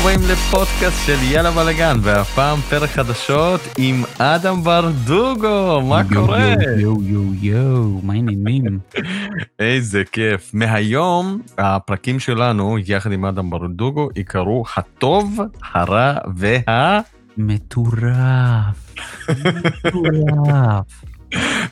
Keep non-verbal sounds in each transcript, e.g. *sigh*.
הבאים לפודקאסט של יאללה בלאגן, והפעם פרק חדשות עם אדם ברדוגו, מה קורה? יואו יואו יואו, מה העניינים? *laughs* איזה כיף. מהיום הפרקים שלנו יחד עם אדם ברדוגו יקראו הטוב, הרע וה... מטורף. מטורף.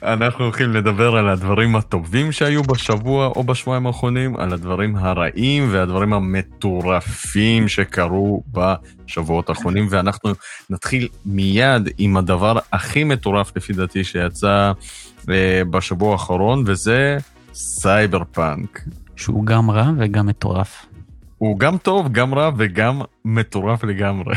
אנחנו הולכים לדבר על הדברים הטובים שהיו בשבוע או בשבועיים האחרונים, על הדברים הרעים והדברים המטורפים שקרו בשבועות האחרונים, ואנחנו נתחיל מיד עם הדבר הכי מטורף לפי דעתי שיצא אה, בשבוע האחרון, וזה סייבר פאנק. שהוא גם רע וגם מטורף. הוא גם טוב, גם רע וגם מטורף לגמרי.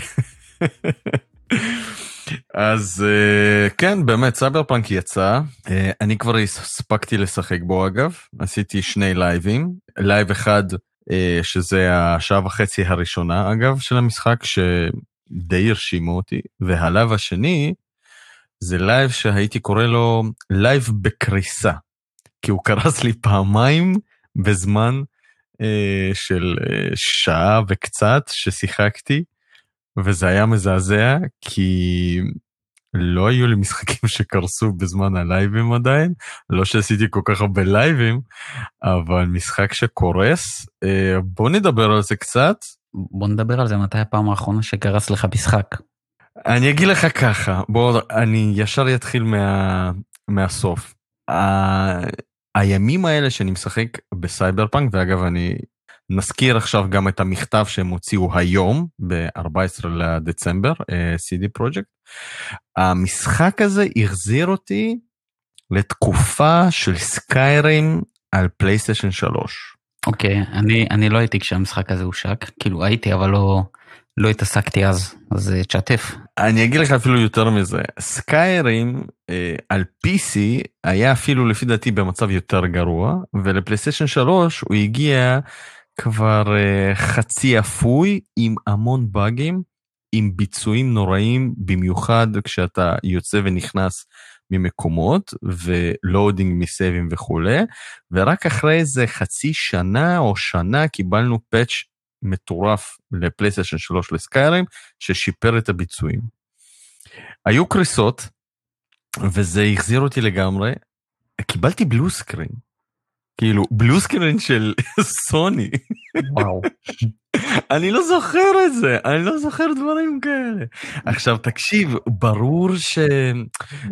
אז אה, כן, באמת, סייבר פאנק יצא. אה, אני כבר הספקתי לשחק בו אגב, עשיתי שני לייבים. לייב אחד, אה, שזה השעה וחצי הראשונה אגב של המשחק, שדי הרשימו אותי, והלייב השני, זה לייב שהייתי קורא לו לייב בקריסה, כי הוא קרס לי פעמיים בזמן של שעה וקצת ששיחקתי. וזה היה מזעזע כי לא היו לי משחקים *laughs* שקרסו בזמן הלייבים עדיין, לא שעשיתי כל כך הרבה לייבים, אבל משחק שקורס, אה, בוא נדבר על זה קצת. בוא נדבר על זה, מתי הפעם האחרונה שקרס לך משחק? אני אגיד לך ככה, בוא, אני ישר אתחיל מה, מהסוף. ה... הימים האלה שאני משחק בסייבר פאנק, ואגב אני נזכיר עכשיו גם את המכתב שהם הוציאו היום, ב-14 לדצמבר, אה, CD Projekt. המשחק הזה החזיר אותי לתקופה של Skyrim על PlayStation 3. אוקיי, אוקיי, אני, אני לא הייתי כשהמשחק הזה הושק, כאילו הייתי אבל לא, לא התעסקתי אז, אז אה, תשתף. אני אגיד לך אפילו יותר מזה, Skyrim אה, על PC היה אפילו לפי דעתי במצב יותר גרוע, ול PlayStation 3 הוא הגיע כבר אה, חצי אפוי עם המון באגים, עם ביצועים נוראים, במיוחד כשאתה יוצא ונכנס ממקומות ו loading מסייבים וכולי, ורק אחרי איזה חצי שנה או שנה קיבלנו פאץ' מטורף לפלייסטיישן 3 לסקיירים, ששיפר את הביצועים. היו קריסות, וזה החזיר אותי לגמרי. קיבלתי בלו סקרין. כאילו בלוסקרין של *laughs* סוני. וואו. אני לא זוכר את זה, אני לא זוכר דברים כאלה. עכשיו תקשיב, ברור ש...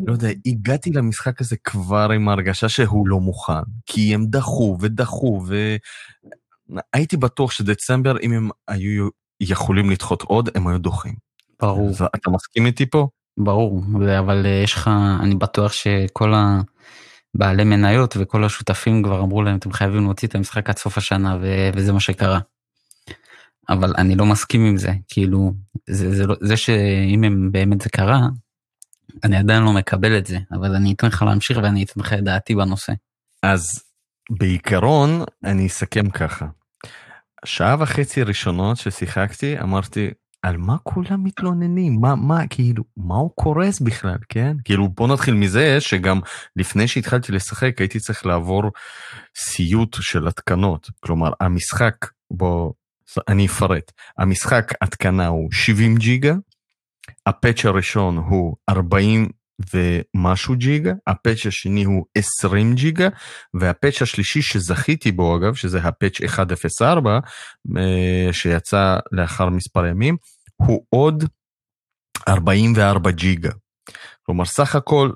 לא יודע, הגעתי למשחק הזה כבר עם הרגשה שהוא לא מוכן, כי הם דחו ודחו, והייתי בטוח שדצמבר, אם הם היו יכולים לדחות עוד, הם היו דוחים. ברור. אתה מסכים איתי פה? ברור, אבל אה, יש לך, אני בטוח שכל ה... בעלי מניות וכל השותפים כבר אמרו להם אתם חייבים להוציא את המשחק עד סוף השנה ו- וזה מה שקרה. אבל אני לא מסכים עם זה כאילו זה, זה, לא, זה שאם הם באמת זה קרה אני עדיין לא מקבל את זה אבל אני אתן לך להמשיך ואני אתן לך את דעתי בנושא. אז בעיקרון אני אסכם ככה. שעה וחצי ראשונות ששיחקתי אמרתי על מה כולם מתלוננים? מה, מה, כאילו, מה הוא קורס בכלל, כן? כאילו, בוא נתחיל מזה שגם לפני שהתחלתי לשחק הייתי צריך לעבור סיוט של התקנות. כלומר, המשחק, בוא, אני אפרט. המשחק התקנה הוא 70 ג'יגה, הפאץ' הראשון הוא 40 ומשהו ג'יגה, הפאץ' השני הוא 20 ג'יגה, והפאץ' השלישי שזכיתי בו אגב, שזה הפאץ' 104, אה, שיצא לאחר מספר ימים, הוא עוד 44 ג'יגה. כלומר, סך הכל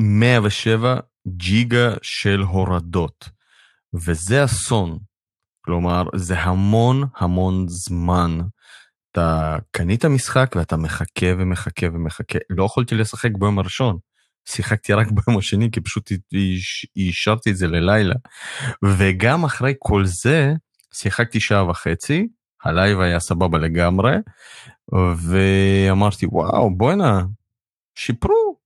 107 ג'יגה של הורדות, וזה אסון. כלומר, זה המון המון זמן אתה קנית משחק ואתה מחכה ומחכה ומחכה. לא יכולתי לשחק ביום הראשון, שיחקתי רק *laughs* ביום השני כי פשוט השארתי את זה ללילה. וגם אחרי כל זה, שיחקתי שעה וחצי, הלייב היה סבבה לגמרי, ואמרתי וואו בואנה, שיפרו,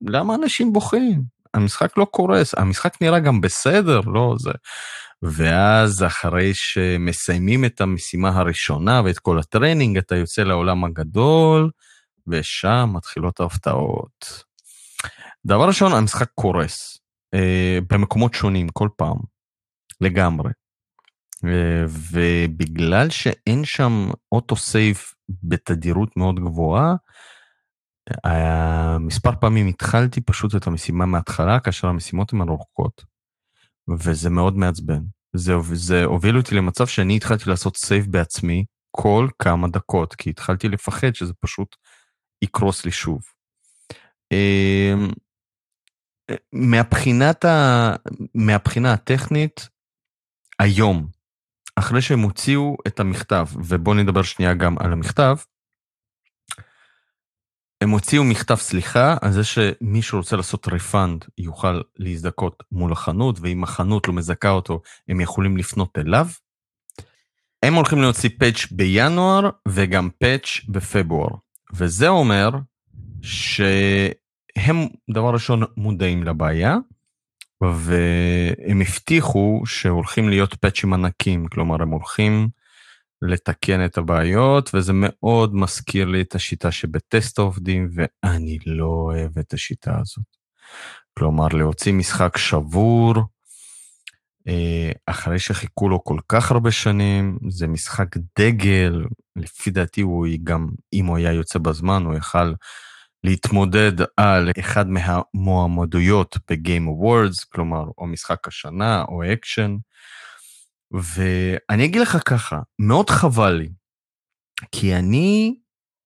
למה אנשים בוכים? המשחק לא קורס, המשחק נראה גם בסדר, לא זה. ואז אחרי שמסיימים את המשימה הראשונה ואת כל ה training, אתה יוצא לעולם הגדול, ושם מתחילות ההפתעות. דבר ראשון, המשחק קורס, אה, במקומות שונים כל פעם, לגמרי. אה, ובגלל שאין שם auto save בתדירות מאוד גבוהה, מספר פעמים התחלתי פשוט את המשימה מההתחלה, כאשר המשימות הן ארוכות. וזה מאוד מעצבן. זה, זה הוביל אותי למצב שאני התחלתי לעשות save בעצמי כל כמה דקות, כי התחלתי לפחד שזה פשוט יקרוס לי שוב. אמ, מהבחינת ה... מהבחינה הטכנית, היום, אחרי שהם הוציאו את המכתב, ובואו נדבר שנייה גם על המכתב, הם הוציאו מכתב סליחה על זה שמי שרוצה לעשות refund יוכל להזדכות מול החנות, ואם החנות לא מזכה אותו, הם יכולים לפנות אליו. הם הולכים להוציא פאץ' בינואר וגם פאץ' בפברואר. וזה אומר שהם דבר ראשון מודעים לבעיה, והם הבטיחו שהולכים להיות פאצ'ים ענקים, כלומר הם הולכים לתקן את הבעיות, וזה מאוד מזכיר לי את השיטה שבטסט עובדים, ואני לא אוהב את השיטה הזאת. כלומר, להוציא משחק שבור, אה, אחרי שחיכו לו כל כך הרבה שנים, זה משחק דגל, לפי דעתי הוא גם, אם הוא היה יוצא בזמן, הוא יכל להתמודד על אחד מהמועמדויות ב Game Awards, כלומר, או משחק השנה, או אקשן. ואני אגיד לך ככה, מאוד חבל לי, כי אני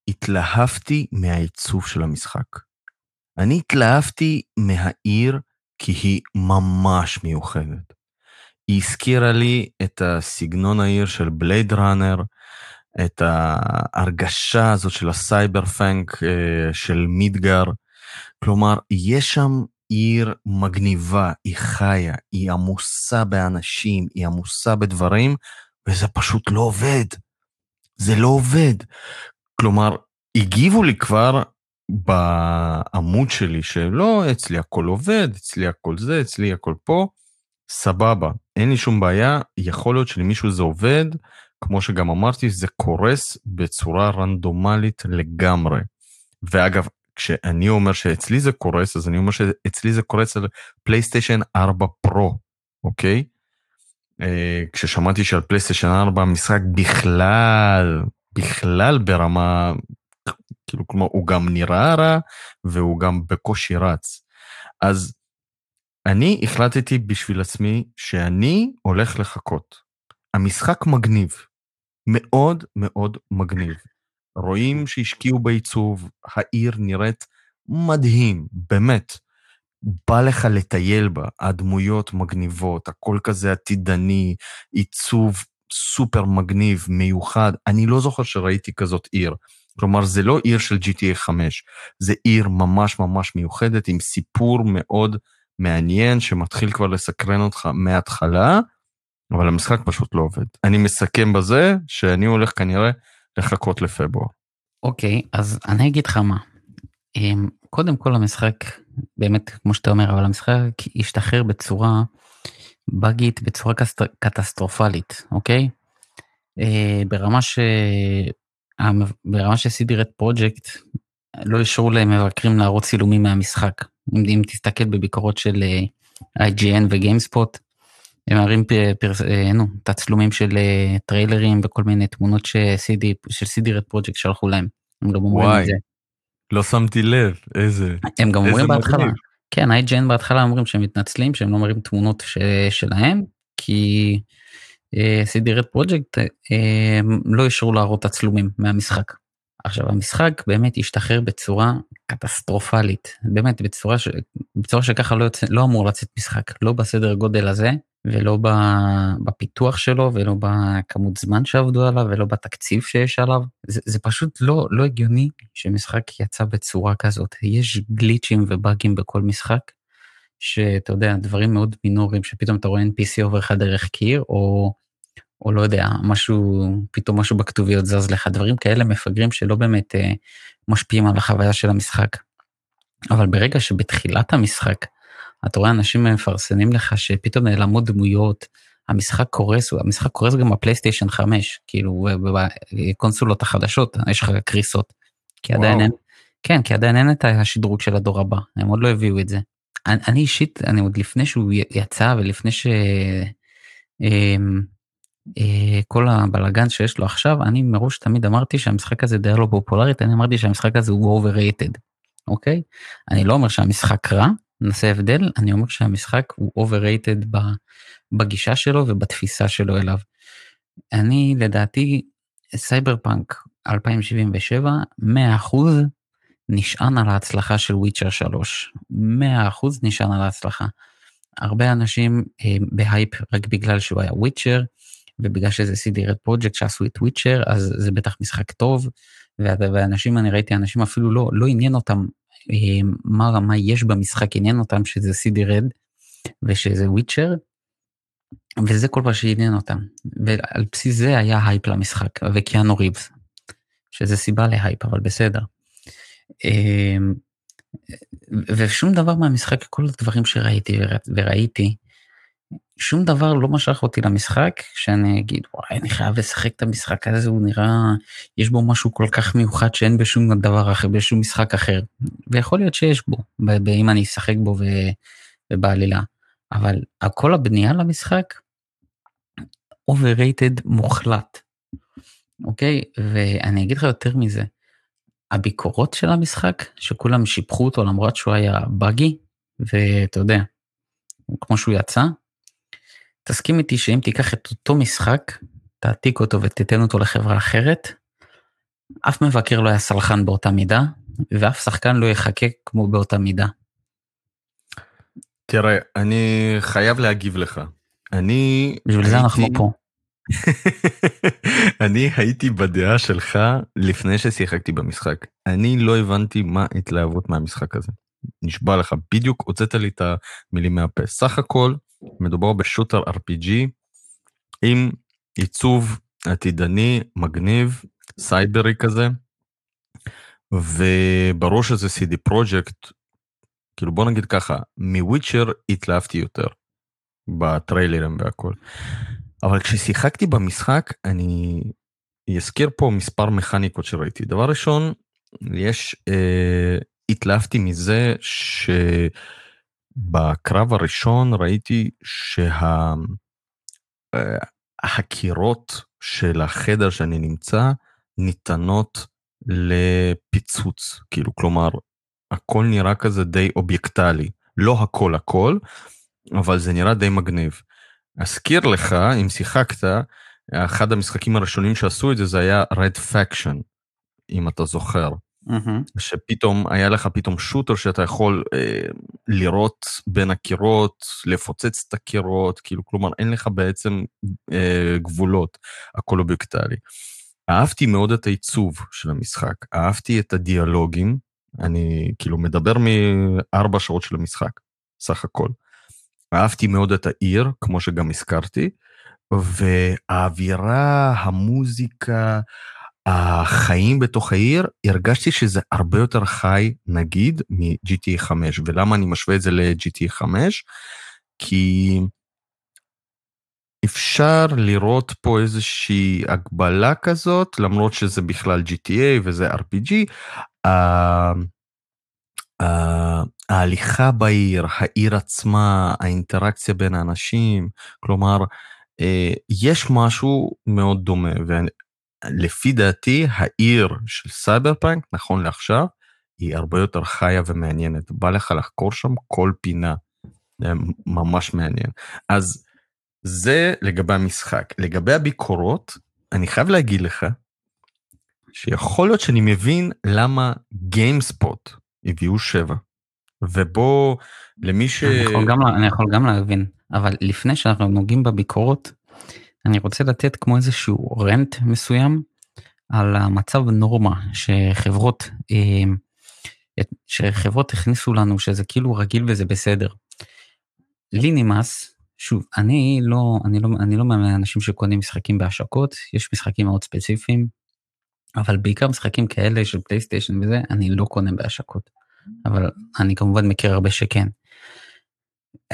התלהבתי מהעיצוב של המשחק. אני התלהבתי מהעיר כי היא ממש מיוחדת. היא הזכירה לי את הסגנון העיר של Blade Runner, את ההרגשה הזאת של הסייבר פאנק אה, של Midgar. כלומר, יש שם עיר מגניבה, היא חיה, היא עמוסה באנשים, היא עמוסה בדברים, וזה פשוט לא עובד. זה לא עובד. כלומר, הגיבו לי כבר בעמוד שלי שלא, אצלי הכל עובד, אצלי הכל זה, אצלי הכל פה, סבבה, אין לי שום בעיה, יכול להיות שלמישהו זה עובד, כמו שגם אמרתי, זה קורס בצורה רנדומלית לגמרי. ואגב, כשאני אומר שאצלי זה קורס, אז אני אומר שאצלי זה קורס על PlayStation 4 Pro, אוקיי? אה, כששמעתי שעל PlayStation 4 המשחק בכלל, בכלל ברמה, כאילו, כלומר, הוא גם נראה רע והוא גם בקושי רץ. אז אני החלטתי בשביל עצמי שאני הולך לחכות. המשחק מגניב, מאוד מאוד מגניב. רואים שהשקיעו בעיצוב, העיר נראית מדהים, באמת. בא לך לטייל בה, הדמויות מגניבות, הכל כזה עתידני, עיצוב סופר מגניב, מיוחד. אני לא זוכר שראיתי כזאת עיר. כלומר, זה לא עיר של GTA 5, זה עיר ממש ממש מיוחדת עם סיפור מאוד מעניין שמתחיל כבר לסקרן אותך מההתחלה, אבל המשחק פשוט לא עובד. אני מסכם בזה שאני הולך כנראה לחכות לפברואר. אוקיי, אז אני אגיד לך מה. אמ, קודם כל המשחק, באמת, כמו שאתה אומר, אבל המשחק השתחרר בצורה באגית, בצורה קטסטרופלית, אוקיי? אה, ברמה ש... ברמה שסידי רד פרויקט לא אישרו למבקרים להראות צילומים מהמשחק. אם תסתכל בביקורות של אה, IGN וגיימספוט, הם מראים פרס, אה, נו, תצלומים של אה, טריילרים וכל מיני תמונות שסידי, של סידי רד פרויקט שלחו להם. הם גם אומרים את זה. לא שמתי לב, איזה... הם גם אומרים בהתחלה, כן, IGN בהתחלה אומרים שהם מתנצלים, שהם לא מראים תמונות ש, שלהם, כי סידי רד פרויקט לא אישרו להראות תצלומים מהמשחק. עכשיו המשחק באמת השתחרר בצורה קטסטרופלית, באמת בצורה, ש... בצורה שככה לא, יוצא, לא אמור לצאת משחק, לא בסדר גודל הזה, ולא בפיתוח שלו, ולא בכמות זמן שעבדו עליו, ולא בתקציב שיש עליו. זה, זה פשוט לא, לא הגיוני שמשחק יצא בצורה כזאת. יש גליצ'ים ובאגים בכל משחק, שאתה יודע, דברים מאוד מינוריים, שפתאום אתה רואה NPC עובר לך דרך קיר, או או לא יודע, משהו, פתאום משהו בכתוביות זז לך, דברים כאלה מפגרים שלא באמת אה, משפיעים על החוויה של המשחק. אבל ברגע שבתחילת המשחק, אתה רואה אנשים מפרסמים לך שפתאום נעלמות דמויות, המשחק קורס, המשחק קורס גם בפלייסטיישן 5, כאילו בקונסולות החדשות, יש לך קריסות. כי וואו. עדיין אין, כן, כי עדיין אין את השדרוג של הדור הבא, הם עוד לא הביאו את זה. אני, אני אישית, אני עוד לפני שהוא יצא ולפני ש... אמ, אה, כל הבלאגן שיש לו עכשיו, אני מראש תמיד אמרתי שהמשחק הזה די לא פופולרית, אני אמרתי שהמשחק הזה הוא overrated, אוקיי? אני לא אומר שהמשחק רע, נעשה הבדל, אני אומר שהמשחק הוא overrated בגישה שלו ובתפיסה שלו אליו. אני לדעתי סייבר פאנק 2077 100% נשען על ההצלחה של Witcher 3 100% נשען על ההצלחה. הרבה אנשים אה, בהייפ רק בגלל שהוא היה Witcher ובגלל שזה CD Red Projekt שעשו את Witcher אז זה בטח משחק טוב ואנשים אני ראיתי אנשים אפילו לא לא עניין אותם מה מה יש במשחק עניין אותם שזה CD Red ושזה Witcher וזה כל מה שעניין אותם, ועל בסיס זה היה הייפ למשחק, וקיאנו ריבס, שזה סיבה להייפ, אבל בסדר. אמ, ושום דבר מהמשחק, כל הדברים שראיתי וראיתי, שום דבר לא משך אותי למשחק, שאני אגיד, וואי, אני חייב לשחק את המשחק הזה, הוא נראה, יש בו משהו כל כך מיוחד שאין בשום דבר אחר, בשום משחק אחר. ויכול להיות שיש בו, אם אני אשחק בו ובעלילה. אבל כל הבנייה למשחק, overrated מוחלט. אוקיי? ואני אגיד לך יותר מזה, הביקורות של המשחק, שכולם שיבחו אותו למרות שהוא היה באגי, ואתה יודע, כמו שהוא יצא, תסכים איתי שאם תיקח את אותו משחק, תעתיק אותו ותיתן אותו לחברה אחרת, אף מבקר לא היה סלחן באותה מידה, ואף שחקן לא יחכה כמו באותה מידה. תראה, אני חייב להגיב לך. אני... בשביל הייתי... זה אנחנו פה. *laughs* אני הייתי בדעה שלך לפני ששיחקתי במשחק. אני לא הבנתי מה התלהבות מהמשחק הזה. נשבע לך, בדיוק הוצאת לי את המילים מהפה. סך הכל, מדובר בשוטר RPG עם עיצוב עתידני, מגניב, סייברי כזה, וברור שזה CD פרויקט, כאילו בוא נגיד ככה, מוויצ'ר התלהבתי יותר, בטריילרים והכל. אבל כששיחקתי במשחק, אני אזכיר פה מספר מכניקות שראיתי. דבר ראשון, יש, אה, התלהבתי מזה שבקרב הראשון ראיתי שהקירות שה, אה, של החדר שאני נמצא ניתנות לפיצוץ, כאילו, כלומר, הכל נראה כזה די אובייקטלי. לא הכל הכל, אבל זה נראה די מגניב. אזכיר לך, אם שיחקת, אחד המשחקים הראשונים שעשו את זה, זה היה Red Faction, אם אתה זוכר. Mm-hmm. שפתאום היה לך פתאום שוטר שאתה יכול אה, לראות בין הקירות, לפוצץ את הקירות, כאילו, כלומר, אין לך בעצם אה, גבולות, הכל אובייקטלי. אהבתי מאוד את העיצוב של המשחק, אהבתי את הדיאלוגים, אני כאילו מדבר מארבע שעות של המשחק, סך הכל. אהבתי מאוד את העיר, כמו שגם הזכרתי, והאווירה, המוזיקה, החיים בתוך העיר, הרגשתי שזה הרבה יותר חי, נגיד, מ-GTA 5. ולמה אני משווה את זה ל-GTA 5? כי אפשר לראות פה איזושהי הגבלה כזאת, למרות שזה בכלל GTA וזה RPG. ההליכה בעיר, העיר עצמה, האינטראקציה בין האנשים, כלומר, אה, יש משהו מאוד דומה, ולפי דעתי העיר של סייבר פאנק, נכון לעכשיו, היא הרבה יותר חיה ומעניינת. בא לך לחקור שם כל פינה, זה ממש מעניין. אז זה לגבי המשחק. לגבי הביקורות, אני חייב להגיד לך, שיכול להיות שאני מבין למה גיימספוט הביאו שבע. ובוא, למי ש... אני יכול, גם, אני יכול גם להבין, אבל לפני שאנחנו נוגעים בביקורות, אני רוצה לתת כמו איזשהו רנט מסוים על המצב נורמה שחברות, אה, שחברות הכניסו לנו שזה כאילו רגיל וזה בסדר. לי נמאס, שוב, אני לא, אני לא, אני לא מהאנשים שקונים משחקים בהשקות, יש משחקים מאוד ספציפיים, אבל בעיקר משחקים כאלה של פלייסטיישן וזה, אני לא קונה בהשקות. אבל אני כמובן מכיר הרבה שכן.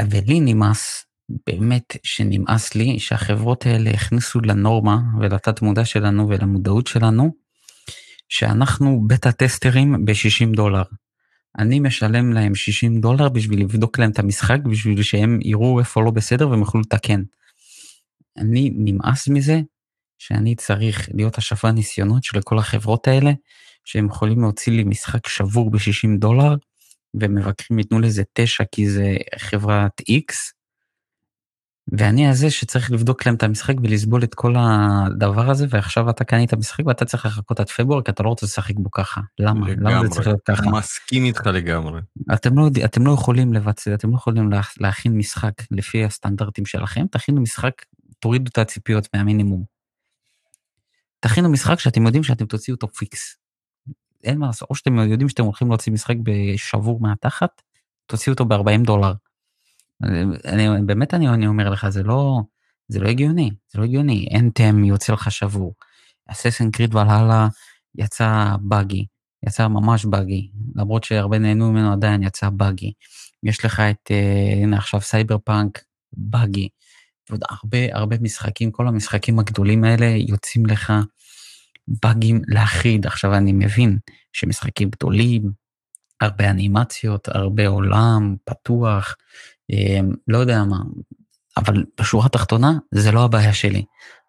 ולי נמאס, באמת שנמאס לי שהחברות האלה הכניסו לנורמה ולתת מודע שלנו ולמודעות שלנו, שאנחנו בטה טסטרים ב-60 דולר. אני משלם להם 60 דולר בשביל לבדוק להם את המשחק, בשביל שהם יראו איפה לא בסדר והם יוכלו לתקן. אני נמאס מזה שאני צריך להיות השפע ניסיונות של כל החברות האלה, שהם יכולים להוציא לי משחק שבור ב-60 דולר, ומבקרים ייתנו לזה 9 כי זה חברת X, ואני הזה שצריך לבדוק להם את המשחק ולסבול את כל הדבר הזה, ועכשיו אתה קנית משחק ואתה צריך לחכות עד פברואר, כי אתה לא רוצה לשחק בו ככה. למה? לגמרי. למה זה צריך להיות ככה? מסכים איתך לגמרי. אתם לא, אתם לא יכולים לבצע, אתם לא יכולים להכין משחק לפי הסטנדרטים שלכם, תכינו משחק, תורידו את הציפיות מהמינימום. תכינו משחק שאתם יודעים שאתם תוציאו אותו fix. אין מה לעשות, או שאתם יודעים שאתם הולכים להוציא משחק שבור מהתחת, תוציאו אותו ב-40 דולר. אני, באמת אני, אני אומר לך, זה לא, זה לא הגיוני, זה לא הגיוני. אנטם יוצא לך שבור. אססן קריד ולהלה יצא buggy, יצא ממש buggy, למרות שהרבה נהנו ממנו עדיין יצא buggy. יש לך את, uh, הנה עכשיו סייבר פאנק, buggy. ועוד הרבה הרבה משחקים, כל המשחקים הגדולים האלה יוצאים לך באגים להחיד. עכשיו אני מבין שמשחקים גדולים, הרבה אנימציות, הרבה עולם פתוח, לא יודע מה, אבל בשורה התחתונה זה לא הבעיה שלי.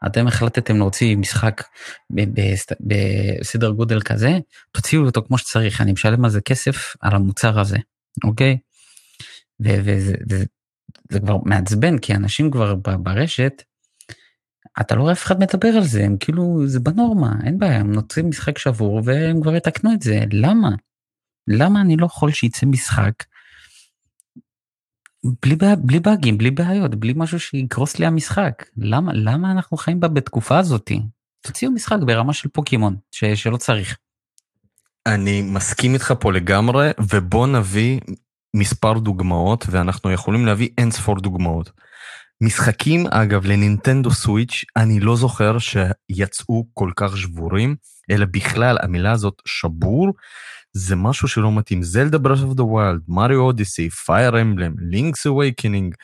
אתם החלטתם להוציא משחק בסדר גודל כזה, תוציאו אותו כמו שצריך, אני משלם על זה כסף על המוצר הזה, אוקיי? וזה כבר מעצבן, כי אנשים כבר ברשת, אתה לא רואה אף אחד מדבר על זה, הם כאילו, זה בנורמה, אין בעיה, הם נוצרים משחק שבור והם כבר יתקנו את זה, למה? למה אני לא יכול שיצא משחק בלי, בלי באגים, בלי בעיות, בלי משהו שיקרוס לי המשחק. למה, למה אנחנו חיים בה בתקופה הזאתי? תוציאו משחק ברמה של פוקימון, ש, שלא צריך. אני מסכים איתך פה לגמרי, ובוא נביא מספר דוגמאות, ואנחנו יכולים להביא אין ספור דוגמאות. משחקים, אגב, לנינטנדו סוויץ', אני לא זוכר שיצאו כל כך שבורים, אלא בכלל המילה הזאת שבור, זה משהו שלא מתאים. זלדה ברס אוף דה ווילד, מריו אודיסי, פייר אמבלם, לינקס אווייקנינג,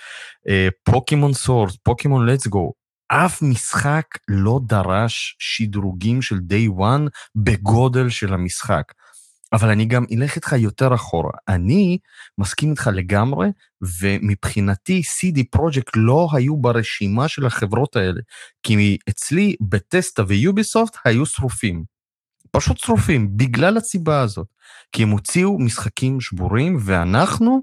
פוקימון סורס, פוקימון לטס גו, אף משחק לא דרש שדרוגים של day one בגודל של המשחק. אבל אני גם אלך איתך יותר אחורה. אני מסכים איתך לגמרי, ומבחינתי CD פרויקט לא היו ברשימה של החברות האלה, כי אצלי בטסטה ויוביסופט היו שרופים. פשוט שרופים, בגלל הסיבה הזאת. כי הם הוציאו משחקים שבורים, ואנחנו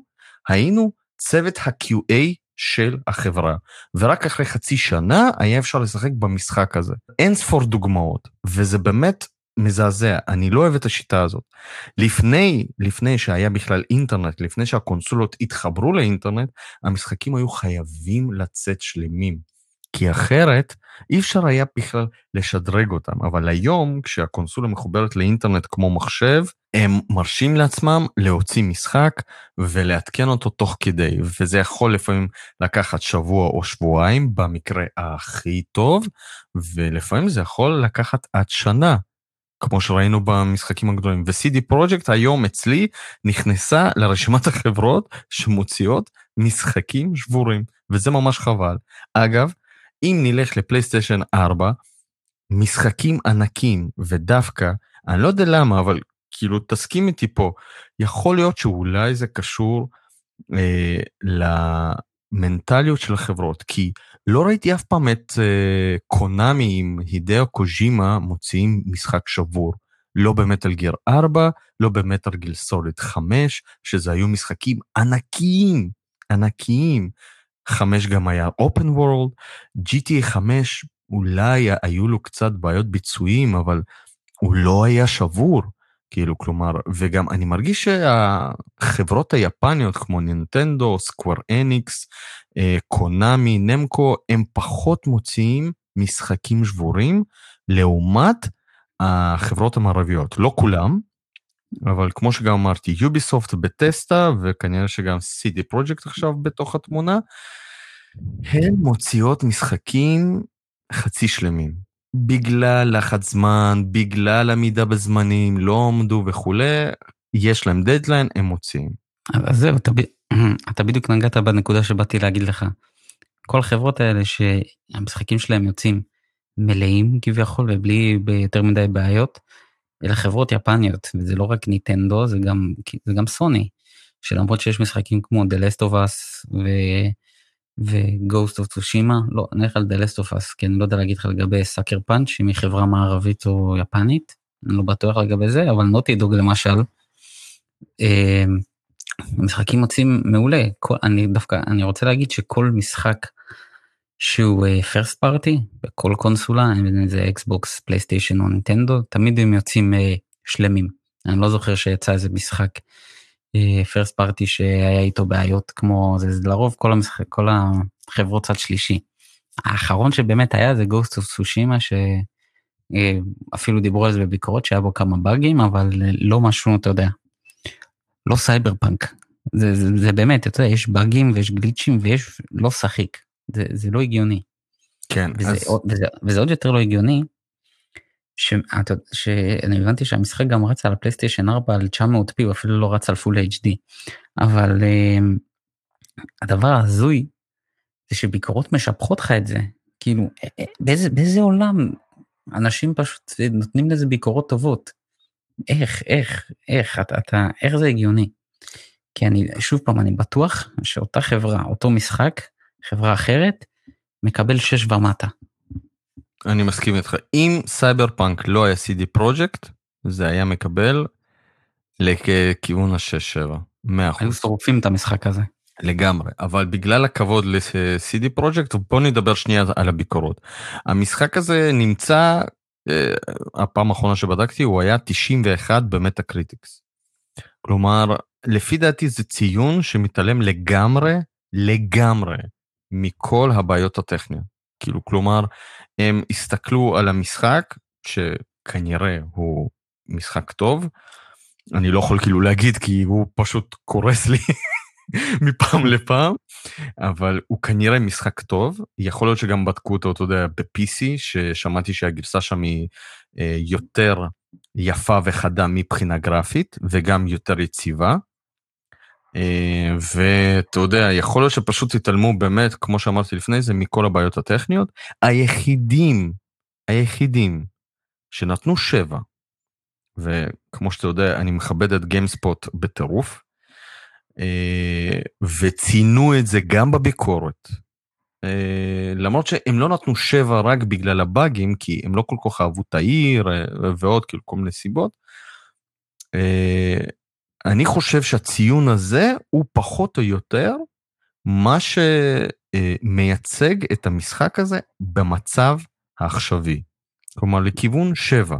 היינו צוות ה-QA של החברה. ורק אחרי חצי שנה היה אפשר לשחק במשחק הזה. אין ספור דוגמאות, וזה באמת מזעזע, אני לא אוהב את השיטה הזאת. לפני, לפני שהיה בכלל אינטרנט, לפני שהקונסולות התחברו לאינטרנט, המשחקים היו חייבים לצאת שלמים. כי אחרת אי אפשר היה בכלל לשדרג אותם. אבל היום, כשהקונסולה מחוברת לאינטרנט כמו מחשב, הם מרשים לעצמם להוציא משחק ולעדכן אותו תוך כדי, וזה יכול לפעמים לקחת שבוע או שבועיים, במקרה הכי טוב, ולפעמים זה יכול לקחת עד שנה. כמו שראינו במשחקים הגדולים. ו-CD פרויקט היום אצלי נכנסה לרשימת החברות שמוציאות משחקים שבורים, וזה ממש חבל. אגב, אם נלך לפלייסטיישן 4, משחקים ענקים, ודווקא, אני לא יודע למה, אבל כאילו תסכים איתי פה, יכול להיות שאולי זה קשור אה, למנטליות של החברות, כי לא ראיתי אף פעם את אה, קונאמי עם הידאו קוז'ימה מוציאים משחק שבור. לא במטל גיר 4, לא במטל גיר סוליד 5, שזה היו משחקים ענקיים, ענקיים. 5 גם היה open world, GTA 5 אולי היו לו קצת בעיות ביצועים, אבל הוא לא היה שבור. כאילו, כלומר, וגם אני מרגיש שהחברות היפניות כמו נינטנדו, סקוואר אניקס, אה, קונאמי, נמקו, הם פחות מוציאים משחקים שבורים לעומת החברות המערביות. לא כולם, אבל כמו שגם אמרתי, יוביסופט בטסטה, וכנראה שגם CD פרויקט עכשיו בתוך התמונה, הן מוציאות משחקים חצי שלמים. בגלל לחץ זמן, בגלל עמידה בזמנים, לא עמדו וכולי, יש להם דדליין, הם מוציאים. אז זהו, אתה, *clears throat* אתה בדיוק נגעת בנקודה שבאתי להגיד לך. כל החברות האלה שהמשחקים שלהם יוצאים מלאים כביכול ובלי יותר מדי בעיות, אלה חברות יפניות, וזה לא רק ניטנדו, זה גם, זה גם סוני, שלמרות שיש משחקים כמו The Last of Us ו... וגוסט אוף צושימה, לא, נלך על The Last of Us, כי אני לא יודע להגיד לך לגבי סאקר פאנץ', אם היא חברה מערבית או יפנית, אני לא בטוח לגבי זה, אבל נוטי דוג למשל, אה, משחקים מוצאים מעולה, כל, אני דווקא, אני רוצה להגיד שכל משחק שהוא first uh, party בכל קונסולה, אם זה אקסבוקס, פלייסטיישן או נינטנדו, תמיד הם יוצאים uh, שלמים. אני לא זוכר שיצא איזה משחק first uh, party שהיה איתו בעיות כמו זה, זה לרוב כל, המשחק, כל החברות צד שלישי. האחרון שבאמת היה זה גוסט אוף צושימה שאפילו דיברו על זה בביקורות שהיה בו כמה באגים אבל לא משהו אתה יודע. לא סייבר פאנק. זה, זה, זה באמת, אתה יודע, יש באגים ויש גליצ'ים ויש לא שחיק. זה, זה לא הגיוני. כן, וזה, אז... וזה, וזה עוד יותר לא הגיוני, ש, שאני הבנתי שהמשחק גם רץ על הפלייסטיישן 4 על 900p, הוא אפילו לא רץ על פול HD. אבל uh, הדבר ההזוי, זה שביקורות משבחות לך את זה. כאילו, אה, אה, באיזה, באיזה עולם אנשים פשוט נותנים לזה ביקורות טובות. איך, איך, איך, אתה, אתה, איך זה הגיוני? כי אני, שוב פעם, אני בטוח שאותה חברה, אותו משחק, חברה אחרת, מקבל 6 ומטה. אני מסכים איתך. אם סייבר פאנק לא היה CD פרויקט, זה היה מקבל לכיוון ה-6-7, 100%. היו שורפים את המשחק הזה. לגמרי, אבל בגלל הכבוד ל-CD פרויקט, בוא נדבר שנייה על הביקורות. המשחק הזה נמצא, אה, הפעם האחרונה שבדקתי, הוא היה 91 במטהקריטיק. כלומר, לפי דעתי זה ציון שמתעלם לגמרי, לגמרי, מכל הבעיות הטכניות. כאילו, כלומר, הם הסתכלו על המשחק, שכנראה הוא משחק טוב, אני לא יכול כאילו להגיד כי הוא פשוט קורס לי *laughs* מפעם לפעם, אבל הוא כנראה משחק טוב, יכול להיות שגם בדקו אותו, אתה יודע, ב-PC, ששמעתי שהגרסה שם היא אה, יותר יפה וחדה מבחינה גרפית, וגם יותר יציבה. אה, ואתה יודע, יכול להיות שפשוט התעלמו באמת, כמו שאמרתי לפני זה, מכל הבעיות הטכניות. היחידים, היחידים שנתנו שבע, וכמו שאתה יודע, אני מכבד את גיימספוט בטירוף, אה, וציינו את זה גם בביקורת. אה, למרות שהם לא נתנו שבע רק בגלל הבאגים, כי הם לא כל כך אהבו את העיר ועוד כאילו כל מיני סיבות. אני חושב שהציון הזה הוא פחות או יותר מה שמייצג את המשחק הזה במצב העכשווי. כלומר, לכיוון 7.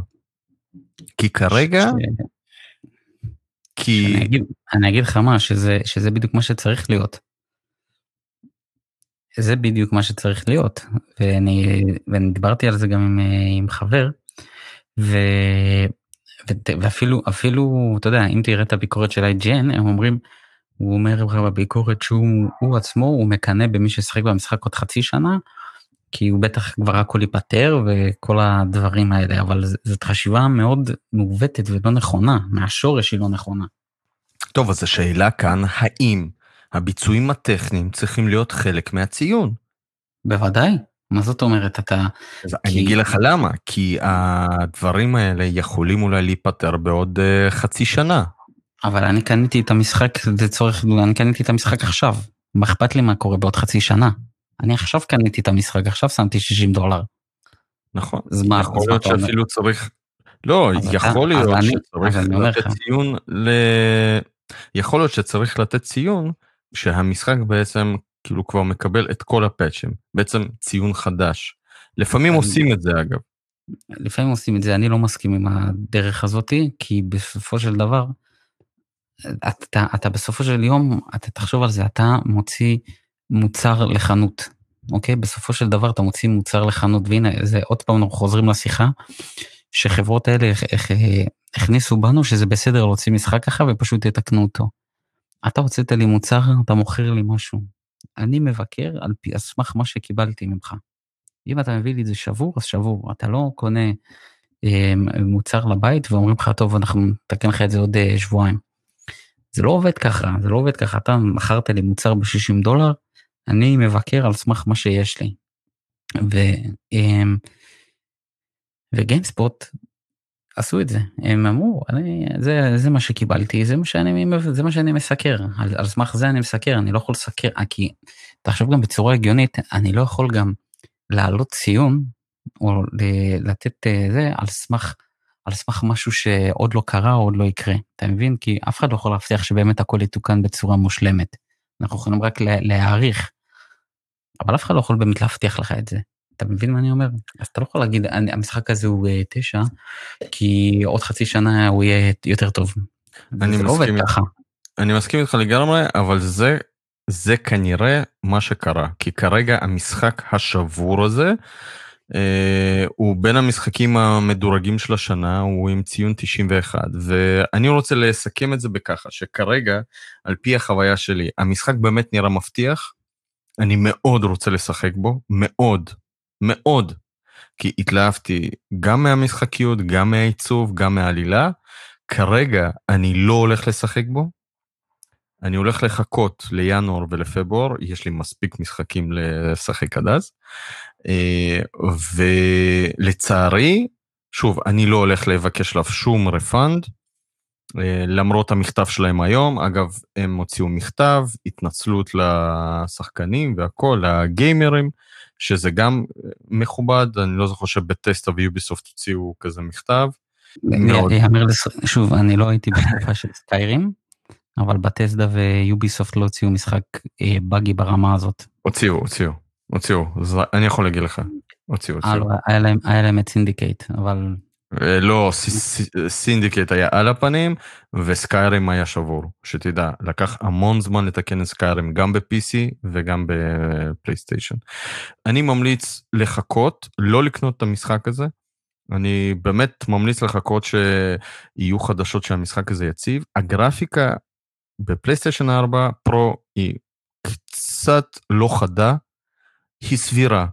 כי כרגע... ש... כי... אני אגיד, אני אגיד לך מה, שזה, שזה בדיוק מה שצריך להיות. זה בדיוק מה שצריך להיות, ואני, ואני דיברתי על זה גם עם, עם חבר, ו, ואפילו, אפילו, אתה יודע, אם תראה את הביקורת של IGN, הם אומרים, הוא אומר לך בביקורת שהוא עצמו, הוא מקנא במי ששיחק במשחק עוד חצי שנה, כי הוא בטח כבר הכל ייפטר וכל הדברים האלה, אבל זאת חשיבה מאוד מעוותת ולא נכונה, מהשורש היא לא נכונה. טוב, אז השאלה כאן, האם הביצועים הטכניים צריכים להיות חלק מהציון? בוודאי. מה זאת אומרת אתה... כי... אני אגיד לך למה, כי הדברים האלה יכולים אולי להיפטר בעוד uh, חצי שנה. אבל אני קניתי את המשחק לצורך, אני קניתי את המשחק עכשיו. מה אכפת לי מה קורה בעוד חצי שנה? אני עכשיו קניתי את המשחק, עכשיו שמתי 60 דולר. נכון, אז מה, יכול להיות שאפילו צריך... לא, יכול להיות שצריך לתת ציון ל... יכול להיות שצריך לתת ציון שהמשחק בעצם כאילו כבר מקבל את כל הפאצ'ים, בעצם ציון חדש. לפעמים עושים את זה אגב. לפעמים עושים את זה, אני לא מסכים עם הדרך הזאתי, כי בסופו של דבר, אתה, אתה בסופו של יום, אתה תחשוב על זה, אתה מוציא מוצר לחנות, אוקיי? בסופו של דבר אתה מוציא מוצר לחנות, והנה, זה עוד פעם אנחנו חוזרים לשיחה, שחברות האלה הכניסו בנו שזה בסדר להוציא משחק ככה ופשוט יתקנו אותו. אתה הוצאת לי מוצר, אתה מוכר לי משהו. אני מבקר על פי אסמך מה שקיבלתי ממך. אם אתה מביא לי את זה שבור, אז שבור. אתה לא קונה אה, מוצר לבית ואומרים לך, טוב, אנחנו נתקן לך את זה עוד אה, שבועיים. זה לא עובד ככה, זה לא עובד ככה. אתה מכרת לי מוצר ב-60 דולר, אני מבקר על סמך מה שיש לי. ו, אה, וגיימספוט, עשו את זה, הם אמרו, אני, זה, זה מה שקיבלתי, זה מה שאני, זה מה שאני מסקר, על, על סמך זה אני מסקר, אני לא יכול לסקר, אה, כי תחשוב גם בצורה הגיונית, אני לא יכול גם להעלות ציון, או לתת אה, זה, על סמך, על סמך משהו שעוד לא קרה או עוד לא יקרה, אתה מבין? כי אף אחד לא יכול להבטיח שבאמת הכל יתוקן בצורה מושלמת, אנחנו יכולים רק להעריך, אבל אף אחד לא יכול באמת להבטיח לך את זה. אתה מבין מה אני אומר? אז אתה לא יכול להגיד, אני, המשחק הזה הוא uh, תשע, כי עוד חצי שנה הוא יהיה יותר טוב. אני לא מסכים, לא ככה. אני מסכים איתך לגמרי, אבל זה, זה כנראה מה שקרה, כי כרגע המשחק השבור הזה, Uh, הוא בין המשחקים המדורגים של השנה, הוא עם ציון 91, ואני רוצה לסכם את זה בככה, שכרגע, על פי החוויה שלי, המשחק באמת נראה מבטיח, אני מאוד רוצה לשחק בו, מאוד, מאוד, כי התלהבתי גם מהמשחקיות, גם מהעיצוב, גם מהעלילה. כרגע אני לא הולך לשחק בו, אני הולך לחכות לינואר ולפברואר, יש לי מספיק משחקים לשחק עד אז. אה, ולצערי, שוב, אני לא הולך לבקש עליו שום רפאנד, אה, למרות המכתב שלהם היום. אגב, הם הוציאו מכתב, התנצלות לשחקנים והכל, לגיימרים. שזה גם אה, מכובד, אני לא זוכר שבת'סדה ויוביסופט הוציאו כזה מכתב. יאמר שוב, אני לא הייתי בתקופה של סקיירים, אבל בת'סדה ויוביסופט לא הוציאו משחק אה, buggy ברמה הזאת. הוציאו, הוציאו, הוציאו, אני יכול להגיד לך, הוציאו, הוציאו. לא, היה להם את סינדיקייט, אבל אה, לא, סינדיקט היה על הפנים וסקיירים היה שבור, שתדע, לקח המון זמן לתקן את סקיירים גם ב-PC וגם בפלייסטיישן. אני ממליץ לחכות, לא לקנות את המשחק הזה, אני באמת ממליץ לחכות שיהיו חדשות שהמשחק הזה יציב. הגרפיקה בפלייסטיישן 4 פרו היא קצת לא חדה, היא סבירה.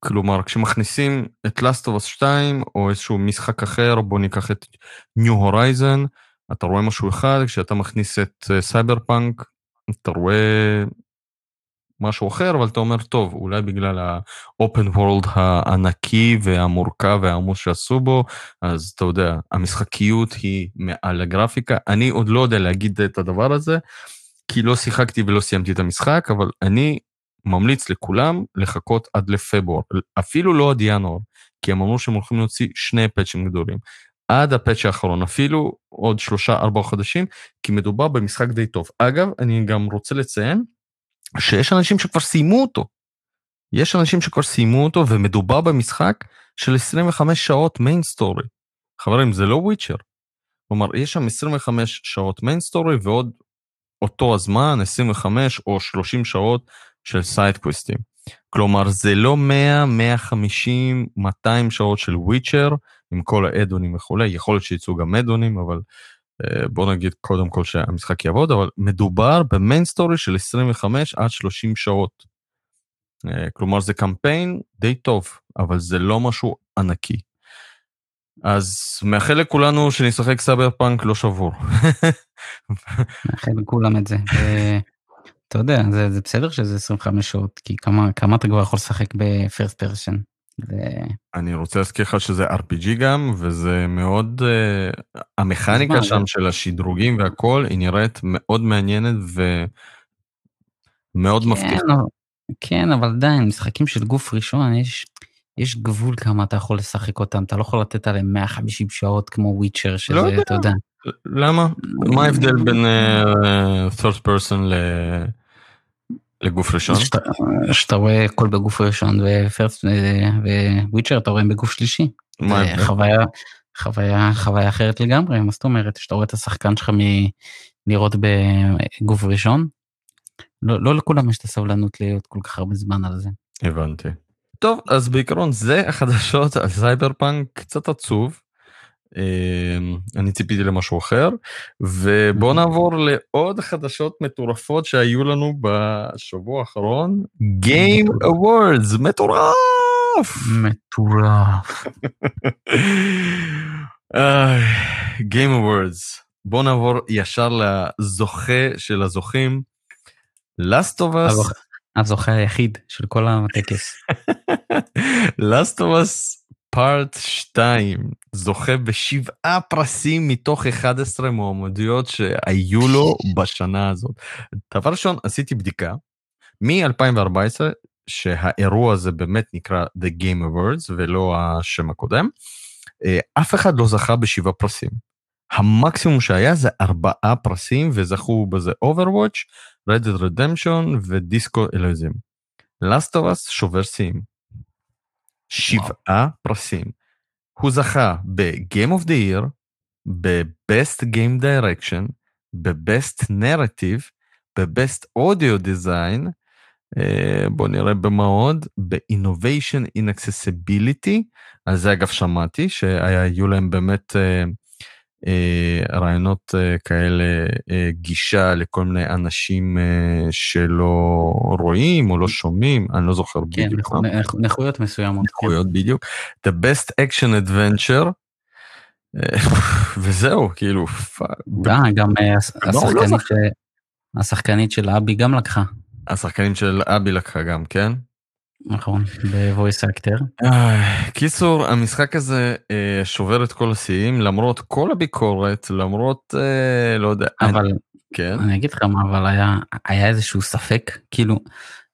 כלומר, כשמכניסים את Last of Us 2 או איזשהו משחק אחר, בוא ניקח את New Horizon, אתה רואה משהו אחד, כשאתה מכניס את סייבר uh, פאנק, אתה רואה משהו אחר, אבל אתה אומר, טוב, אולי בגלל ה-open world הענקי והמורכב והעמוס שעשו בו, אז אתה יודע, המשחקיות היא מעל הגרפיקה. אני עוד לא יודע להגיד את הדבר הזה, כי לא שיחקתי ולא סיימתי את המשחק, אבל אני ממליץ לכולם לחכות עד לפברואר, אפילו לא עד ינואר, כי הם אמרו שהם הולכים להוציא שני פאצ'ים גדולים. עד הפאצ' האחרון, אפילו עוד שלושה ארבעה חודשים, כי מדובר במשחק די טוב. אגב, אני גם רוצה לציין שיש אנשים שכבר סיימו אותו. יש אנשים שכבר סיימו אותו ומדובר במשחק של 25 שעות main story. חברים, זה לא וויצ'ר. כלומר, יש שם 25 שעות main story ועוד אותו הזמן, 25 או 30 שעות של סיידקווסטים. כלומר, זה לא 100, 150, 200 שעות של וויצ'ר, עם כל האדאונים וכולי, יכול להיות שיצאו גם אדאונים, אבל uh, בוא נגיד קודם כל שהמשחק יעבוד, אבל מדובר ב main story של 25 עד 30 שעות. Uh, כלומר, זה קמפיין די טוב, אבל זה לא משהו ענקי. אז מאחל לכולנו שנשחק סייבר פאנק לא שבור. *laughs* מאחל לכולם את זה. אתה יודע, זה, זה בסדר שזה 25 שעות, כי כמה, כמה אתה כבר יכול לשחק בפרסט פרשן. זה... אני רוצה להזכיר לך שזה RPG גם, וזה מאוד, uh, המכניקה שם זה... של השדרוגים והכל, היא נראית מאוד מעניינת ומאוד כן, מבטיחה. כן, אבל עדיין, משחקים של גוף ראשון, יש, יש גבול כמה אתה יכול לשחק אותם, אתה לא יכול לתת עליהם 150 שעות כמו וויצ'ר, שזה, לא יודע. אתה יודע. למה? מה ההבדל בין third person ל... לגוף ראשון? שאתה רואה הכל בגוף ראשון וויצ'ר אתה רואה בגוף שלישי. מה ההבדל? חוויה, חוויה, חוויה אחרת לגמרי, מה זאת אומרת? שאתה רואה את השחקן שלך מלראות בגוף ראשון? לא, לא לכולם יש את הסבלנות להיות כל כך הרבה זמן על זה. הבנתי. טוב, אז בעיקרון זה החדשות על סייבר פאנק קצת עצוב. אמ, אני ציפיתי למשהו אחר ובוא נעבור לעוד חדשות מטורפות שהיו לנו בשבוע האחרון. Game Awards מטורף! מטורף. *laughs* Game Awards. בוא נעבור ישר לזוכה של הזוכים. Last of Us. הזוכה היחיד של כל הטקס. *laughs* Last of Us פארט 2 זוכה בשבעה פרסים מתוך 11 מועמדויות שהיו לו בשנה הזאת. דבר ראשון, עשיתי בדיקה, מ-2014, שהאירוע הזה באמת נקרא The Game Awards ולא השם הקודם, אה, אף אחד לא זכה בשבעה פרסים. המקסימום שהיה זה ארבעה פרסים וזכו בזה Overwatch, Red Dead Redemption ודיסקו אלוזים. Last of Us שובר שיאים. שבעה פרסים. הוא זכה ב-Game of the Year, ב-Best Game Direction, ב-Best Narrative, ב-Best Audio Design, uh, בוא נראה במה עוד, ב-Innovation in Accessibility, על זה אגב שמעתי, שהיו להם באמת uh, uh, רעיונות uh, כאלה, uh, גישה לכל מיני אנשים שלא רואים או לא שומעים, אני לא זוכר כן, בדיוק. נכ- נכויות מסוימות. כן. נכויות בדיוק. The best action adventure. אה, *laughs* וזהו, כאילו, אה, גם אה, לא, לא השחקנית של אבי גם לקחה, השחקנים של אבי לקחה גם, כן? נכון, ב-voice actor. קיצור, המשחק הזה אה, שובר את כל השיאים, למרות כל הביקורת, למרות, אה, לא יודע, אבל אני, כן, אני אגיד לך מה, אבל היה, היה איזשהו ספק, כאילו,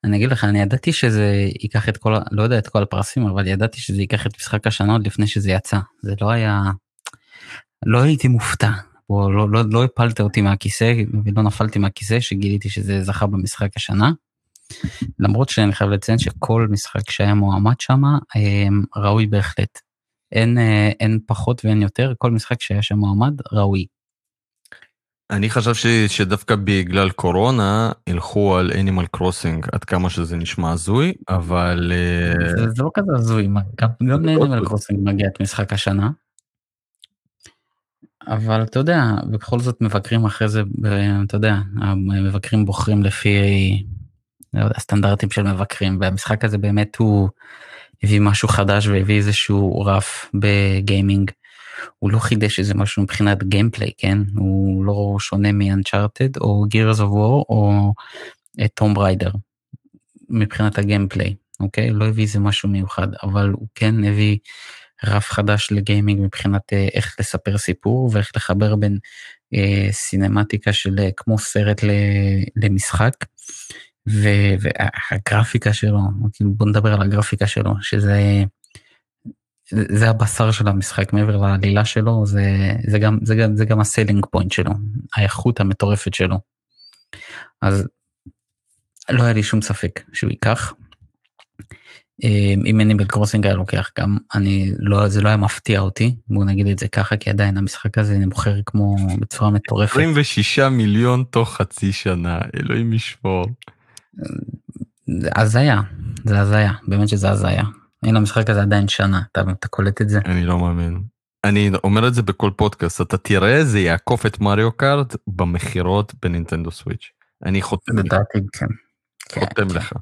אני אגיד לך, אני ידעתי שזה ייקח את כל, לא יודע את כל הפרסים, אבל ידעתי שזה ייקח את משחק השנה עוד לפני שזה יצא. זה לא היה, לא הייתי מופתע, או לא, לא, לא הפלת אותי מהכיסא ולא נפלתי מהכיסא שגיליתי שזה זכה במשחק השנה. למרות שאני חייב לציין שכל משחק שהיה מועמד שם ראוי בהחלט. אין, אה, אין פחות ואין יותר, כל משחק שהיה שם מועמד ראוי. אני חשב ש, שדווקא בגלל קורונה ילכו על אנימל קרוסינג, עד כמה שזה נשמע הזוי, אבל אה, זה, זה לא כזה הזוי, גם, גם לאנימל. קרוסינג מגיע את משחק השנה. אבל אתה יודע, בכל זאת מבקרים אחרי זה, אתה יודע, המבקרים בוחרים לפי לא יודע, סטנדרטים של מבקרים, והמשחק הזה באמת הוא הביא משהו חדש והביא איזשהו רף בגיימינג. הוא לא חידש איזה משהו מבחינת gameplay, כן? הוא לא שונה מ-Uncharted או Gears of War או טום ריידר מבחינת ה gameplay, אוקיי? לא הביא איזה משהו מיוחד, אבל הוא כן הביא רף חדש לגיימינג מבחינת אה, איך לספר סיפור ואיך לחבר בין אה, סינמטיקה של אה, כמו סרט למשחק. והגרפיקה שלו, כאילו, בוא נדבר על הגרפיקה שלו, שזה זה הבשר של המשחק מעבר לעלילה שלו, זה, זה גם, זה גם, זה גם ה selling point שלו, האיכות המטורפת שלו. אז לא היה לי שום ספק שהוא ייקח. אה, אם Animal Crossing היה לוקח גם, אני לא, זה לא היה מפתיע אותי, בואו נגיד את זה ככה, כי עדיין המשחק הזה מוכר כמו בצורה מטורפת. 26 מיליון תוך חצי שנה, אלוהים ישמור. זה הזיה, זה הזיה, באמת שזה הזיה. הנה המשחק הזה עדיין שנה, אתה, אתה קולט את זה? אני לא מאמין. אני אומר את זה בכל פודקאסט, אתה תראה, זה יעקוף את מריו קארט במכירות בנינטנדו סוויץ'. אני חותם לך, לדעתי כן. כן, חותם כן. לך.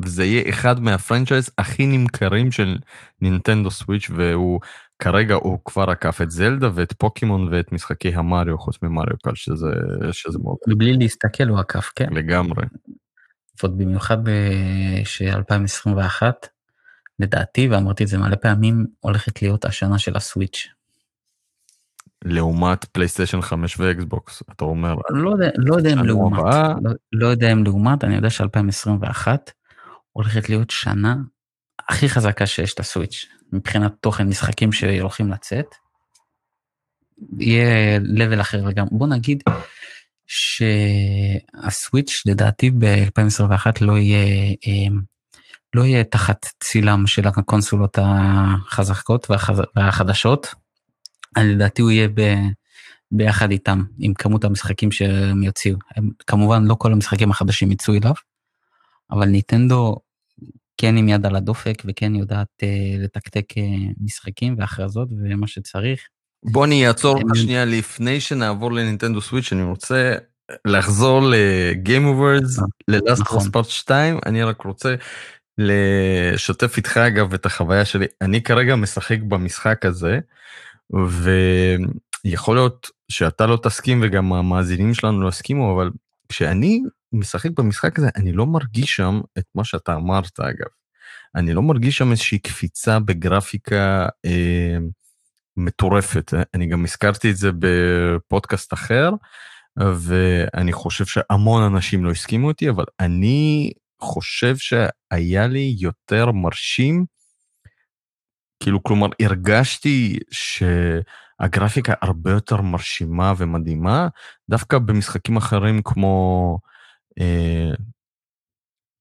וזה יהיה אחד מהפרנצ'ייז הכי נמכרים של נינטנדו סוויץ', והוא כרגע הוא כבר עקף את זלדה ואת פוקימון ואת משחקי המריו, חוץ ממריו קארט, שזה, שזה מאוד מבלי להסתכל הוא עקף, כן. לגמרי. ועוד במיוחד ב-2021, לדעתי, ואמרתי את זה מלא פעמים, הולכת להיות השנה של הסוויץ'. לעומת פלייסטיישן 5 ואקסבוקס, אתה אומר, לא יודע, לא יודע אם לעומת, הבאה. לא, לא יודע אם לעומת, אני יודע ש-2021 הולכת להיות שנה הכי חזקה שיש לסוויץ', מבחינת תוכן משחקים שהולכים לצאת. יהיה level אחר וגם, בוא נגיד שהסוויץ' לדעתי ב-2021 לא יהיה, אמ, לא יהיה תחת צילם של הקונסולות החזקות והחז... והחדשות. לדעתי הוא יהיה ב... ביחד איתם, עם כמות המשחקים שהם יוציאו. הם, כמובן לא כל המשחקים החדשים יצאו אליו, אבל ניטנדו כן עם יד על הדופק וכן יודעת uh, לתקתק uh, משחקים והכרזות ומה שצריך. בוא אני אעצור הם- אותך שנייה לפני שנעבור ל Nintendo Switch, אני רוצה לחזור ל Game Awards, ל Last. Part 2, אני רק רוצה לשתף איתך אגב את החוויה שלי, אני כרגע משחק במשחק הזה, ויכול להיות שאתה לא תסכים וגם המאזינים שלנו לא יסכימו, אבל כשאני משחק במשחק הזה, אני לא מרגיש שם את מה שאתה אמרת אגב. אני לא מרגיש שם איזושהי קפיצה בגרפיקה אה, מטורפת. אני גם הזכרתי את זה בפודקאסט אחר, ואני חושב שהמון אנשים לא הסכימו אותי, אבל אני חושב שהיה לי יותר מרשים, כאילו, כלומר, הרגשתי שהגרפיקה הרבה יותר מרשימה ומדהימה, דווקא במשחקים אחרים כמו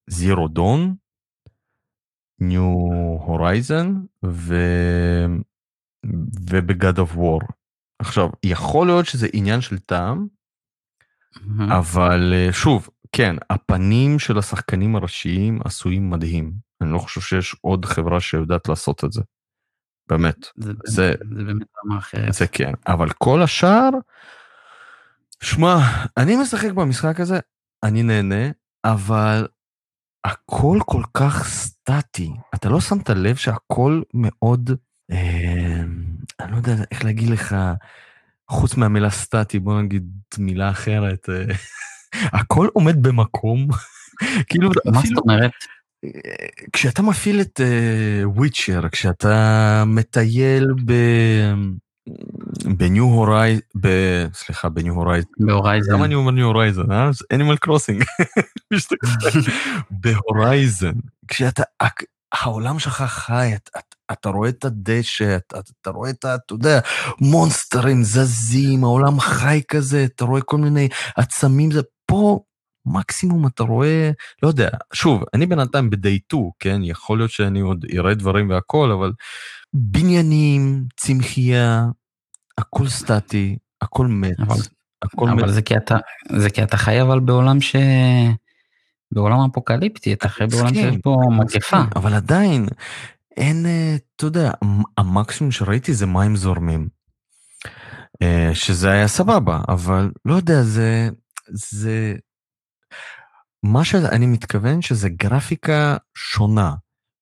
זירו דון, ניו הורייזן ובגד אוף וור. עכשיו, יכול להיות שזה עניין של טעם, אבל אה, שוב, כן, הפנים של השחקנים הראשיים עשויים מדהים. אני לא חושב שיש עוד חברה שיודעת לעשות את זה. באמת. זה, זה, זה באמת רמה אחרת. זה כן, אבל כל השאר, שמע, אני משחק במשחק הזה, אני נהנה, אבל הכל כל כך סטטי. אתה לא שמת לב שהכל מאוד, אה, אני לא יודע איך להגיד לך, חוץ מהמילה סטטי, בוא נגיד מילה אחרת, אה, הכל עומד במקום. *laughs* כאילו, מה זאת אומרת? כשאתה מפעיל את וויצ'ר, uh, כשאתה מטייל ב... ב New Horiz... ב... סליחה, בניו הורייז... ב Horizon. למה אני אומר New Horizon, אה? זה Animal *laughs* Crossing. *laughs* ב Horizon. כשאתה... העולם שלך חי, אתה, אתה רואה את הדשא, אתה, אתה רואה את ה... אתה יודע, מונסטרים זזים, העולם חי כזה, אתה רואה כל מיני עצמים, זה פה מקסימום אתה רואה, לא יודע, שוב, אני בינתיים ב-day 2, כן? יכול להיות שאני עוד אראה דברים והכל, אבל בניינים, צמחייה, הכל סטטי, הכל מת. אבל, הכל אבל מת. זה, כי אתה, זה כי אתה חי אבל בעולם ש... בעולם אפוקליפטי, אתה חי בעולם שיש בו מגפה. אבל עדיין, אין, אה, אתה יודע, המקסימום שראיתי זה מים זורמים. אה, שזה היה סבבה, אבל לא יודע, זה, זה, מה שאני מתכוון שזה גרפיקה שונה.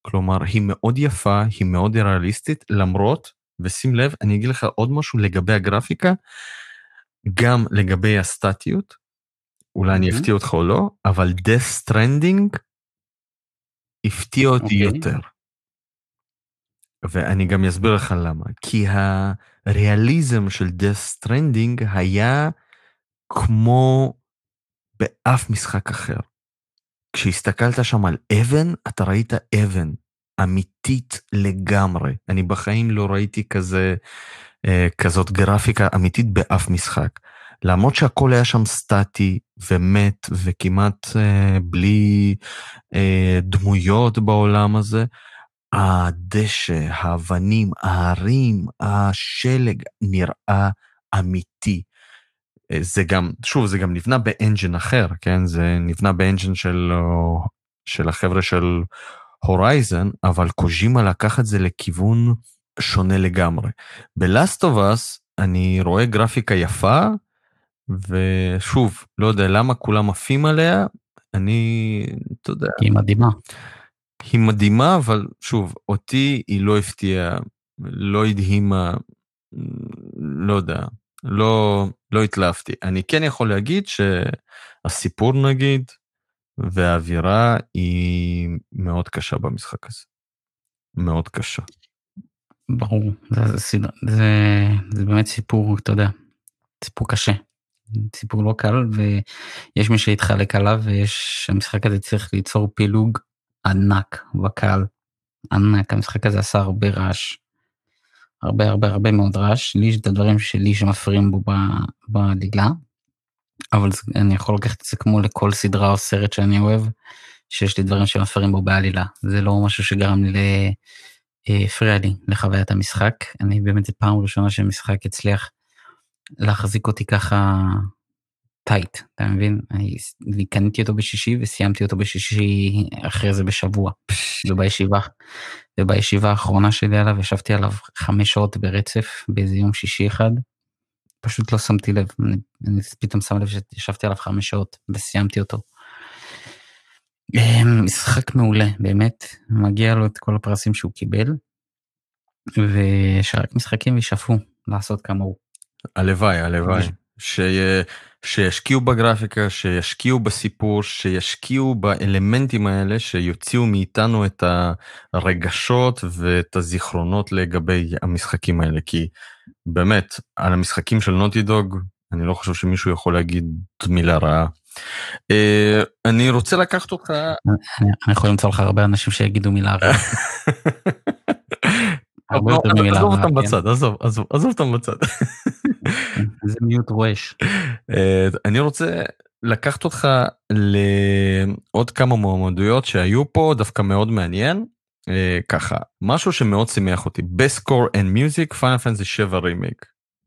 כלומר, היא מאוד יפה, היא מאוד ריאליסטית, למרות, ושים לב, אני אגיד לך עוד משהו לגבי הגרפיקה, גם לגבי הסטטיות, אולי אני אפתיע אותך או לא, אבל death stranding הפתיע אותי okay. אוקיי. יותר. ואני גם אסביר לך למה. כי הריאליזם של death stranding היה כמו באף משחק אחר. כשהסתכלת שם על אבן, אתה ראית אבן אמיתית לגמרי. אני בחיים לא ראיתי כזה, אה, כזאת גרפיקה אמיתית באף משחק. למרות שהכל היה שם סטטי ומת וכמעט אה, בלי אה, דמויות בעולם הזה, הדשא, האבנים, ההרים, השלג נראה אמיתי. זה גם, שוב, זה גם נבנה ב engine אחר, כן? זה נבנה ב engine של, של החבר'ה של Horizon, אבל קוז'ימה לקח את זה לכיוון שונה לגמרי. ב Last of Us אני רואה גרפיקה יפה, ושוב, לא יודע למה כולם עפים עליה, אני, אתה יודע. היא מדהימה. היא מדהימה, אבל שוב, אותי היא לא הפתיעה, לא הדהימה, לא יודע, לא, לא התלהבתי. אני כן יכול להגיד שהסיפור נגיד, והאווירה היא מאוד קשה במשחק הזה. מאוד קשה. ברור, זה, זה, זה, זה באמת סיפור, אתה יודע, סיפור קשה. סיפור לא קל ויש מי שיתחלק עליו ויש המשחק הזה צריך ליצור פילוג ענק בקהל. ענק המשחק הזה עשה הרבה רעש. הרבה הרבה הרבה מאוד רעש, לי יש את הדברים שלי שמפריעים בו בלילה, אבל אני יכול לקחת את זה כמו לכל סדרה או סרט שאני אוהב, שיש לי דברים שמפריעים בו בעלילה, זה לא משהו שגרם לי, ל... אה, הפריע לי לחוויית המשחק, אני באמת זו פעם ראשונה שהמשחק הצליח להחזיק אותי ככה טייט, אתה מבין? אני קניתי אותו בשישי וסיימתי אותו בשישי אחרי זה בשבוע, ובישיבה, ובישיבה האחרונה שלי עליו ישבתי עליו חמש שעות ברצף באיזה יום שישי אחד. פשוט לא שמתי לב, אני, אני פתאום שם לב שישבתי עליו חמש שעות וסיימתי אותו. אמ, משחק מעולה, באמת, מגיע לו את כל הפרסים שהוא קיבל, ושרק משחקים יישאפו לעשות כמוהו. הלוואי, הלוואי. ש... שישקיעו בגרפיקה, שישקיעו בסיפור, שישקיעו באלמנטים האלה שיוציאו מאיתנו את הרגשות ואת הזיכרונות לגבי המשחקים האלה, כי באמת, על המשחקים של נוטי דוג, אני לא חושב שמישהו יכול להגיד מילה רעה. Uh, אני רוצה לקחת אותך... אני יכול למצוא לך הרבה אנשים שיגידו מילה רעה. *laughs* עזוב אותם כן. בצד, עזוב, עזוב, עזוב אותם בצד. זה מיוט רועש. אני רוצה לקחת אותך לעוד כמה מועמדויות שהיו פה, דווקא מאוד מעניין. Uh, ככה, משהו שמאוד שימח אותי, Best Score and Music, Final Fantasy 7 רימיק.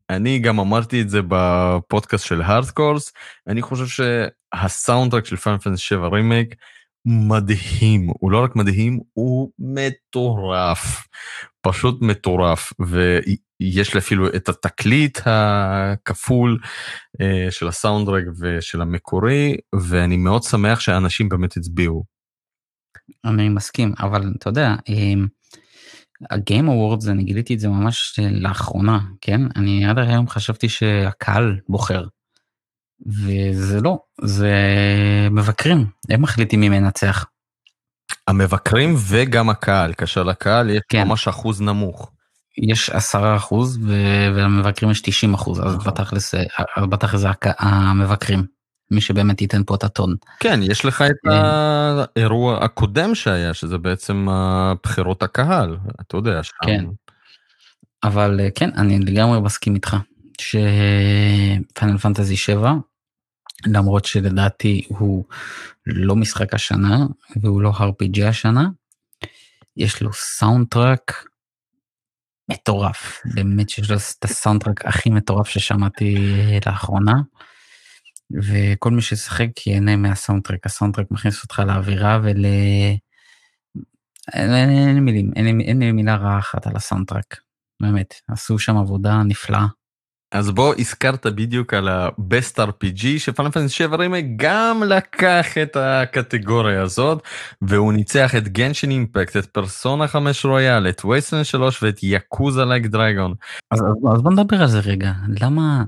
אני גם אמרתי את זה בפודקאסט של הארדקורס, אני חושב שה soundtrack של Final Fantasy 7 רימייק מדהים, הוא לא רק מדהים, הוא מטורף, פשוט מטורף, ויש לי אפילו את התקליט הכפול uh, של ה soundtrack ושל המקורי, ואני מאוד שמח שאנשים באמת הצביעו. אני מסכים, אבל אתה יודע, ה Game Awards אני גיליתי את זה ממש לאחרונה כן אני עד היום חשבתי שהקהל בוחר. וזה לא זה מבקרים הם מחליטים מי מנצח. המבקרים וגם הקהל כאשר לקהל יש כן. ממש אחוז נמוך. יש עשרה אחוז ולמבקרים יש 90 אחוז אז נכון. בתכלס זה המבקרים. מי שבאמת ייתן פה את הטון. כן, יש לך את כן. האירוע הקודם שהיה, שזה בעצם בחירות הקהל, אתה יודע. שם... כן. אבל אה, כן, אני לגמרי מסכים איתך, שפיינל פנטזי 7, למרות שלדעתי הוא לא משחק השנה, והוא לא RPG השנה, יש לו soundtrack מטורף, באמת שיש לו את ה soundtrack הכי מטורף ששמעתי לאחרונה. וכל מי ששחק ייהנה מה soundtrack, ה soundtrack מכניס אותך לאווירה ול... אין, אין, אין לי מילים, אין, אין לי מילה רעה אחת על ה soundtrack, באמת, עשו שם עבודה נפלאה. אז בוא הזכרת בדיוק על ה-Best RPG ש Final Fantasy 7 רימייק גם לקח את הקטגוריה הזאת והוא ניצח את Genshin Impact את פרסונה 5 Royal את Wasteland 3 ואת Yakuza Like a Dragon. אז, אז בוא נדבר על זה רגע למה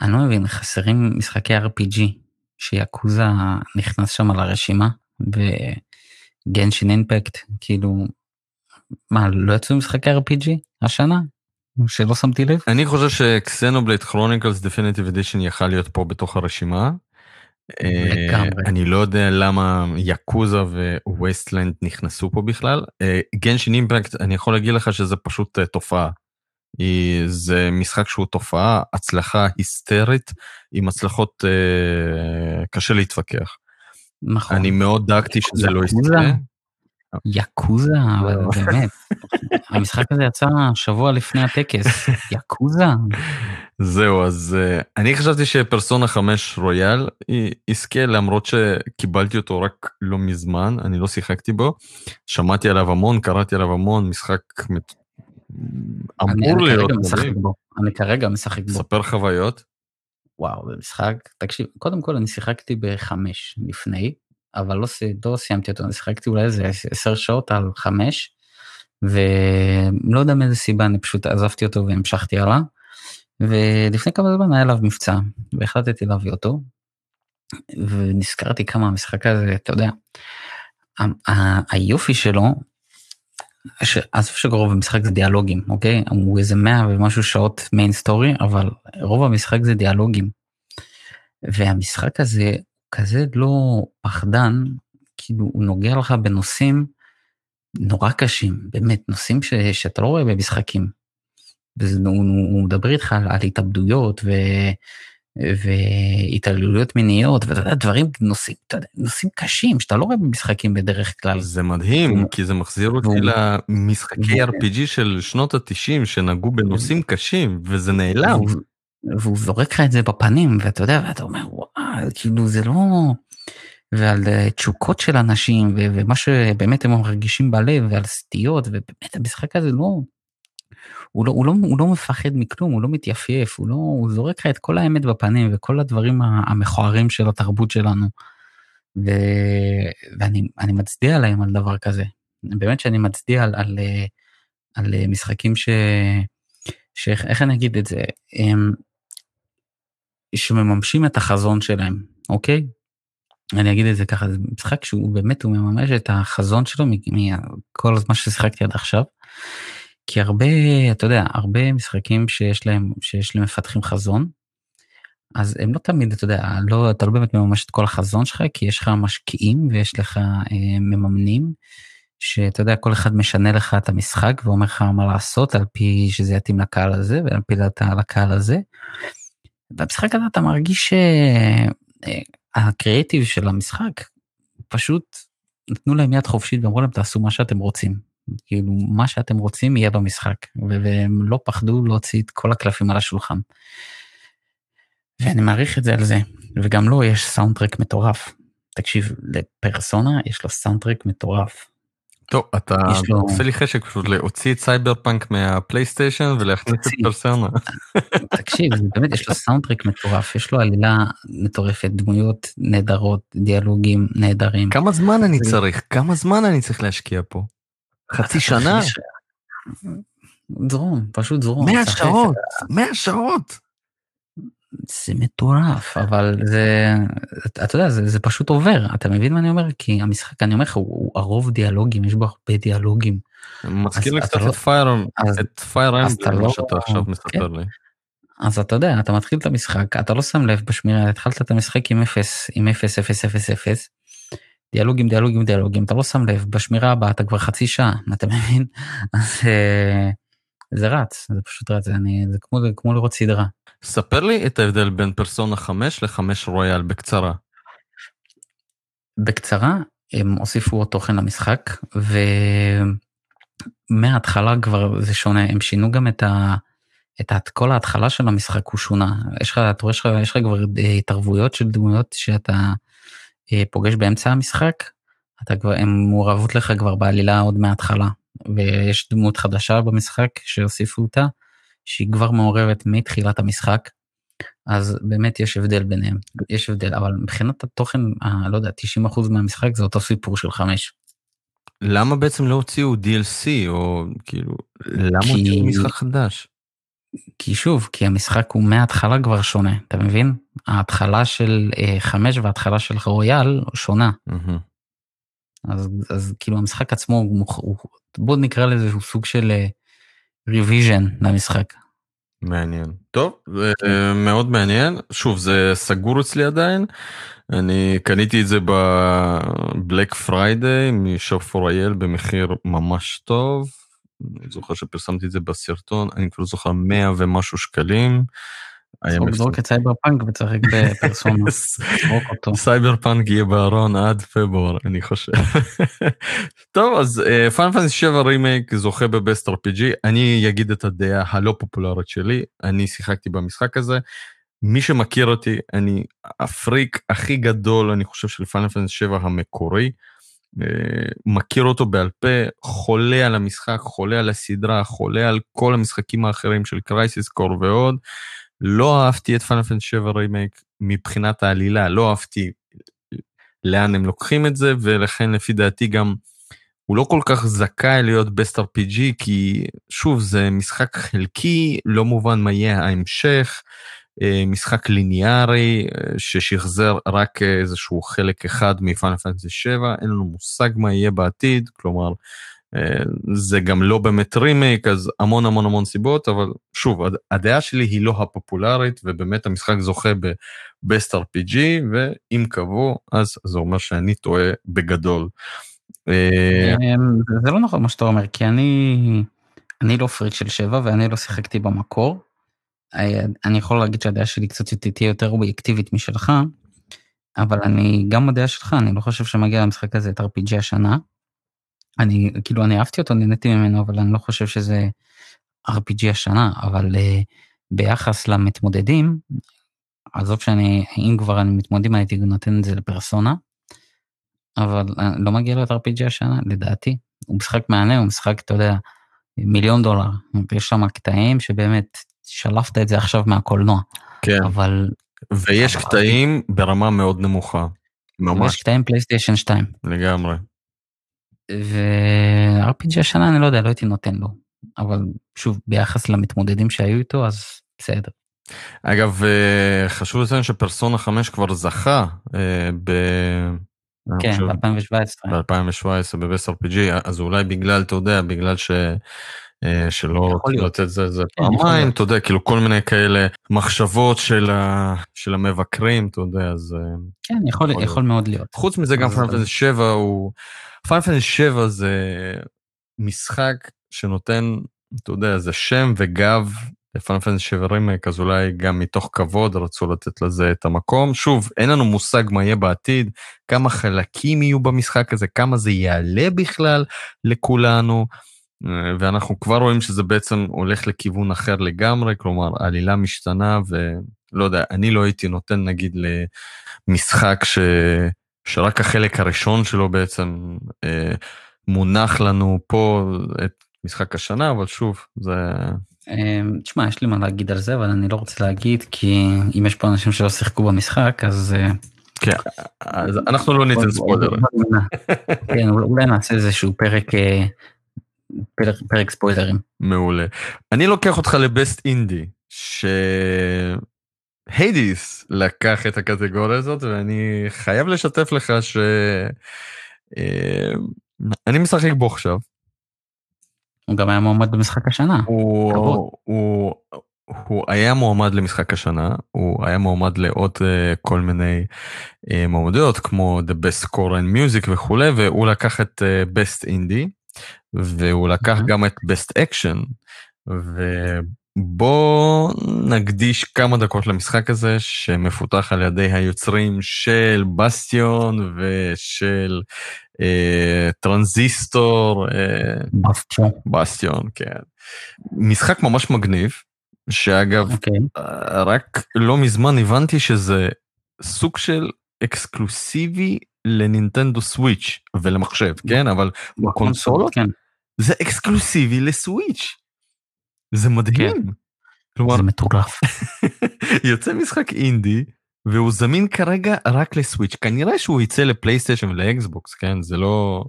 אני לא מבין, חסרים משחקי RPG ש Yakuza נכנס שם לרשימה ו Genshin Impact, כאילו, מה, לא יצאו משחקי RPG השנה? שלא שמתי לב? אני חושב ש Xenoblade Chronicles Definitive Edition יכל להיות פה בתוך הרשימה. לגמרי. אני לא יודע למה Yakuza ו Wasteland נכנסו פה בכלל. Genshin אה, Impact, אני יכול להגיד לך שזה פשוט אה, תופעה. זה משחק שהוא תופעה, הצלחה היסטרית, עם הצלחות אה, קשה להתווכח. נכון. אני מאוד דאגתי שזה לא יסתכל. יקוזה, אבל לא. באמת, המשחק הזה יצא שבוע לפני הטקס, יקוזה. זהו, אז uh, אני חשבתי שפרסונה 5 רויאל יזכה, למרות שקיבלתי אותו רק לא מזמן, אני לא שיחקתי בו. שמעתי עליו המון, קראתי עליו המון, משחק אמור להיות מדהים. אני כרגע משחק בו. ספר חוויות. וואו, זה משחק, תקשיב, קודם כל אני שיחקתי בחמש לפני, אבל לא, לא סיימתי אותו, שיחקתי אולי איזה עשר שעות על חמש, ולא יודע מאיזה סיבה, אני פשוט עזבתי אותו והמשכתי הלאה, ולפני כמה זמן היה עליו מבצע, והחלטתי להביא אותו, ונזכרתי כמה המשחק הזה, אתה יודע, היופי שלו עזוב שרוב המשחק זה דיאלוגים אוקיי הוא איזה 100 ומשהו שעות מיין סטורי אבל רוב המשחק זה דיאלוגים. והמשחק הזה כזה לא פחדן כאילו הוא נוגע לך בנושאים נורא קשים באמת נושאים ש, שאתה לא רואה במשחקים. הוא, הוא מדבר איתך על, על התאבדויות ו, והתעללויות מיניות ודברים נושאים נושאים קשים שאתה לא רואה במשחקים בדרך כלל. זה מדהים כי זה מחזיר אותי למשחקי RPG של שנות התשעים שנגעו בנושאים קשים וזה נעלם. והוא זורק לך את זה בפנים ואתה יודע ואתה אומר וואו כאילו זה לא. ועל אה, תשוקות של אנשים ומה שבאמת הם מרגישים בלב ועל סטיות ובאמת המשחק הזה לא. הוא לא, הוא, לא, הוא לא מפחד מכלום, הוא לא מתייפייף, הוא, לא, הוא זורק לך את כל האמת בפנים וכל הדברים המכוערים של התרבות שלנו. ו, ואני מצדיע להם על דבר כזה. באמת שאני מצדיע על, על, על משחקים ש... שאיך אני אגיד את זה? הם, שמממשים את החזון שלהם, אוקיי? אני אגיד את זה ככה, זה משחק שהוא באמת, הוא מממש את החזון שלו מכל הזמן ששיחקתי עד עכשיו. כי הרבה, אתה יודע, הרבה משחקים שיש להם, שיש להם מפתחים חזון, אז הם לא תמיד, אתה יודע, לא, אתה לא באמת מממש את כל החזון שלך, כי יש לך משקיעים ויש לך אה, מממנים, שאתה יודע, כל אחד משנה לך את המשחק ואומר לך מה לעשות על פי שזה יתאים לקהל הזה ועל פי לקהל הזה. במשחק הזה אתה מרגיש שהקריאיטיב אה, של המשחק פשוט נתנו להם יד חופשית ואמרו להם תעשו מה שאתם רוצים. כאילו מה שאתם רוצים יהיה במשחק והם לא פחדו להוציא את כל הקלפים על השולחן. ואני מעריך את זה על זה וגם לו יש סאונדטרק מטורף. תקשיב לפרסונה יש לו soundtrack מטורף טוב, אתה לו... עושה לי חשק פשוט להוציא את Cyberpunk מה PlayStation ולהכניס את פרסונה. *laughs* תקשיב, באמת יש לו soundtrack מטורף, יש לו עלילה מטורפת, דמויות נהדרות, דיאלוגים נהדרים. כמה זמן אני צריך? כמה זמן אני צריך להשקיע פה? חצי שנה? זרום, פשוט זרום. 100 שעות, 100 שעות. זה מטורף אבל זה אתה יודע זה, זה פשוט עובר אתה מבין מה אני אומר כי המשחק אני אומר לך הוא, הוא הרוב דיאלוגים יש בו הרבה דיאלוגים. מזכיר לי קצת לא- את פייר את פייר אמבלם מה שאתה עכשיו מספר כן. לי. אז אתה יודע אתה מתחיל את המשחק אתה לא שם לב בשמירה התחלת את המשחק עם 0 עם 0 0 0 0 דיאלוגים דיאלוגים דיאלוגים אתה לא שם לב בשמירה הבאה אתה כבר חצי שעה *laughs* אתה מבין אז אה, זה רץ זה פשוט רץ אני זה כמו זה כמו לראות סדרה. ספר לי את ההבדל בין פרסונה 5 ל-5 רויאל בקצרה. בקצרה, הם הוסיפו עוד תוכן למשחק, ומההתחלה כבר זה שונה, הם שינו גם את ה... את כל ההתחלה של המשחק הוא שונה. יש לך, אתה רואה, יש לך כבר אה, התערבויות של דמויות שאתה אה, פוגש באמצע המשחק, אתה כבר, הן מעורבות לך כבר בעלילה עוד מההתחלה. ויש דמות חדשה במשחק שהוסיפו אותה, שהיא כבר מעורבת מתחילת המשחק, אז באמת יש הבדל ביניהם, יש הבדל, אבל מבחינת התוכן, ה, לא יודע, 90% מהמשחק זה אותו סיפור של חמש. למה בעצם לא הוציאו DLC או כאילו, למה כי... הוציאו משחק חדש? כי שוב, כי המשחק הוא מההתחלה כבר שונה, אתה מבין? ההתחלה של אה, חמש וההתחלה של רויאל שונה. Mm-hmm. אז, אז כאילו המשחק עצמו, הוא, הוא, בוא נקרא לזה סוג של אה, revision למשחק. מעניין. טוב, כן. מאוד מעניין. שוב, זה סגור אצלי עדיין. אני קניתי את זה ב Black Friday משופ פור אייל במחיר ממש טוב. אני זוכר שפרסמתי את זה בסרטון, אני כבר זוכר 100 ומשהו שקלים. זרוק את סייבר פאנק ותשחק בפרסונה. *laughs* סייבר פאנק יהיה בארון עד פברואר אני חושב. *laughs* טוב אז Final Fantasy 7 רימייק זוכה ב best RPG אני אגיד את הדעה הלא פופולרית שלי אני שיחקתי במשחק הזה. מי שמכיר אותי אני הפריק הכי גדול אני חושב של Final Fantasy 7 המקורי. אה, מכיר אותו בעל פה, חולה על המשחק, חולה על הסדרה, חולה על כל המשחקים האחרים של Crisis Core ועוד. לא אהבתי את Final Fantasy 7 רימייק מבחינת העלילה, לא אהבתי לאן הם לוקחים את זה, ולכן לפי דעתי גם הוא לא כל כך זכאי להיות Best RPG, כי שוב, זה משחק חלקי, לא מובן מה יהיה ההמשך, אה, משחק ליניארי אה, ששחזר רק איזשהו חלק אחד מ Final Fantasy 7, אין לנו מושג מה יהיה בעתיד, כלומר, זה גם לא באמת רימייק, אז המון המון המון סיבות, אבל שוב, הדעה שלי היא לא הפופולרית, ובאמת המשחק זוכה ב-Best RPG, ואם קבעו, אז זה אומר שאני טועה בגדול. אה, אמ, זה לא נכון מה שאתה אומר, כי אני, אני לא פריק של שבע ואני לא שיחקתי במקור. אה, אני יכול להגיד שהדעה שלי קצת תהיה יותר אובייקטיבית משלך, אבל אני גם בדעה שלך, אני לא חושב שמגיע למשחק הזה את RPG השנה. אני כאילו אני אהבתי אותו נהניתי ממנו אבל אני לא חושב שזה RPG השנה אבל uh, ביחס למתמודדים עזוב שאני אם כבר אני מתמודדים הייתי נותן את זה לפרסונה. אבל uh, לא מגיע לו את RPG השנה לדעתי הוא משחק מענה הוא משחק אתה יודע מיליון דולר יש שם קטעים שבאמת שלפת את זה עכשיו מהקולנוע. כן. אבל ויש אבל... קטעים ברמה מאוד נמוכה. ממש. יש קטעים פלייסטיישן 2. לגמרי. ו-RPG השנה אני לא יודע, לא הייתי נותן לו. אבל שוב, ביחס למתמודדים שהיו איתו, אז בסדר. אגב, אה, חשוב לציין שפרסונה 5 כבר זכה אה, ב... כן, ב-2017. ב-2017 בבס RPG, אז אולי בגלל, אתה יודע, בגלל ש... אה, שלא לתת זה, זה כן, פעמיים, אתה יודע, כאילו כל מיני כאלה מחשבות של, ה... של המבקרים, אתה יודע, אז... כן, יכול, יכול, יכול מאוד להיות. חוץ מזה גם Final 7 הוא... Final 7 זה משחק שנותן, אתה יודע, זה שם וגב ל Final Fantasy 7 רימייק, אז אולי גם מתוך כבוד רצו לתת לזה את המקום. שוב, אין לנו מושג מה יהיה בעתיד, כמה חלקים יהיו במשחק הזה, כמה זה יעלה בכלל לכולנו, ואנחנו כבר רואים שזה בעצם הולך לכיוון אחר לגמרי, כלומר, עלילה משתנה, ולא יודע, אני לא הייתי נותן נגיד למשחק ש... שרק החלק הראשון שלו בעצם אה, מונח לנו פה את משחק השנה, אבל שוב, זה... אמ, תשמע, יש לי מה להגיד על זה, אבל אני לא רוצה להגיד, כי אם יש פה אנשים שלא שיחקו במשחק, אז... אה, כן, אז אנחנו לא ניתן ספוילר. כן, אולי נעשה איזשהו פרק, אה, פרק, פרק ספוילרים. מעולה. אני לוקח אותך לבסט אינדי, ש... היידיס לקח את הקטגוריה הזאת, ואני חייב לשתף לך ש... אה, אני משחק בו עכשיו. הוא גם היה מועמד במשחק השנה. הוא, הוא, הוא, הוא היה מועמד למשחק השנה, הוא היה מועמד לעוד uh, כל מיני uh, מועמדויות כמו The Best Score and Music וכולי, והוא לקח את uh, Best Indie, והוא לקח mm-hmm. גם את Best Action, ובוא נקדיש כמה דקות למשחק הזה שמפותח על ידי היוצרים של בסטיון ושל אה, טרנזיסטור, אה, Bastion. Bastion, כן. משחק ממש מגניב, שאגב, okay. אוקיי. אה, רק לא מזמן הבנתי שזה סוג של אקסקלוסיבי ל Nintendo Switch ולמחשב, כן? אבל בקונסולות כן. זה אקסקלוסיבי לסוויץ'. זה מדהים. כן. כלומר, זה מטורף. *laughs* יוצא משחק אינדי והוא זמין כרגע רק לסוויץ' כנראה שהוא יצא לפלייסטיישן ולאקסבוקס כן זה לא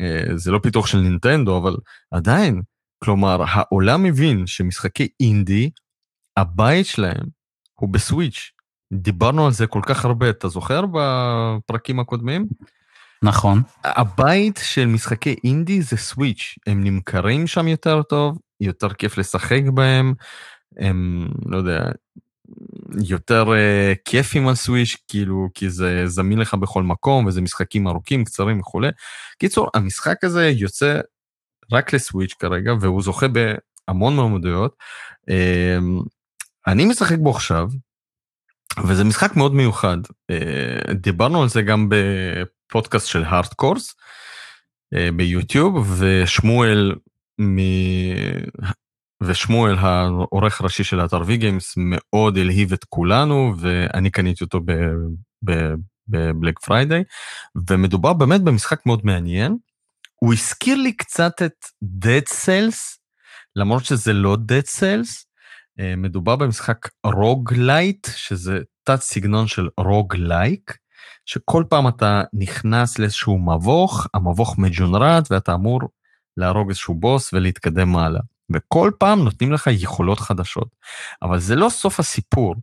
אה, זה לא פיתוח של נינטנדו אבל עדיין כלומר העולם מבין שמשחקי אינדי הבית שלהם הוא בסוויץ' דיברנו על זה כל כך הרבה אתה זוכר בפרקים הקודמים? נכון. הבית של משחקי אינדי זה סוויץ' הם נמכרים שם יותר טוב יותר כיף לשחק בהם הם לא יודע יותר uh, כיפים על סוויש כאילו כי זה זמין לך בכל מקום וזה משחקים ארוכים קצרים וכולי. קיצור המשחק הזה יוצא רק לסוויץ' כרגע והוא זוכה בהמון מעמדויות. Uh, אני משחק בו עכשיו וזה משחק מאוד מיוחד אה, דיברנו על זה גם בפודקאסט של הארדקורס אה, ביוטיוב ושמואל ושמואל העורך הראשי של האתר Vgames מאוד הלהיב את כולנו ואני קניתי אותו ב Black Friday ומדובר באמת במשחק מאוד מעניין. הוא הזכיר לי קצת את Dead Cells למרות שזה לא Dead Cells. אה, מדובר במשחק roguelite שזה תת סגנון של roguelike שכל פעם אתה נכנס לאיזשהו מבוך המבוך מג'ונרט ואתה אמור להרוג איזשהו בוס ולהתקדם מעלה. וכל פעם נותנים לך יכולות חדשות. אבל זה לא סוף הסיפור.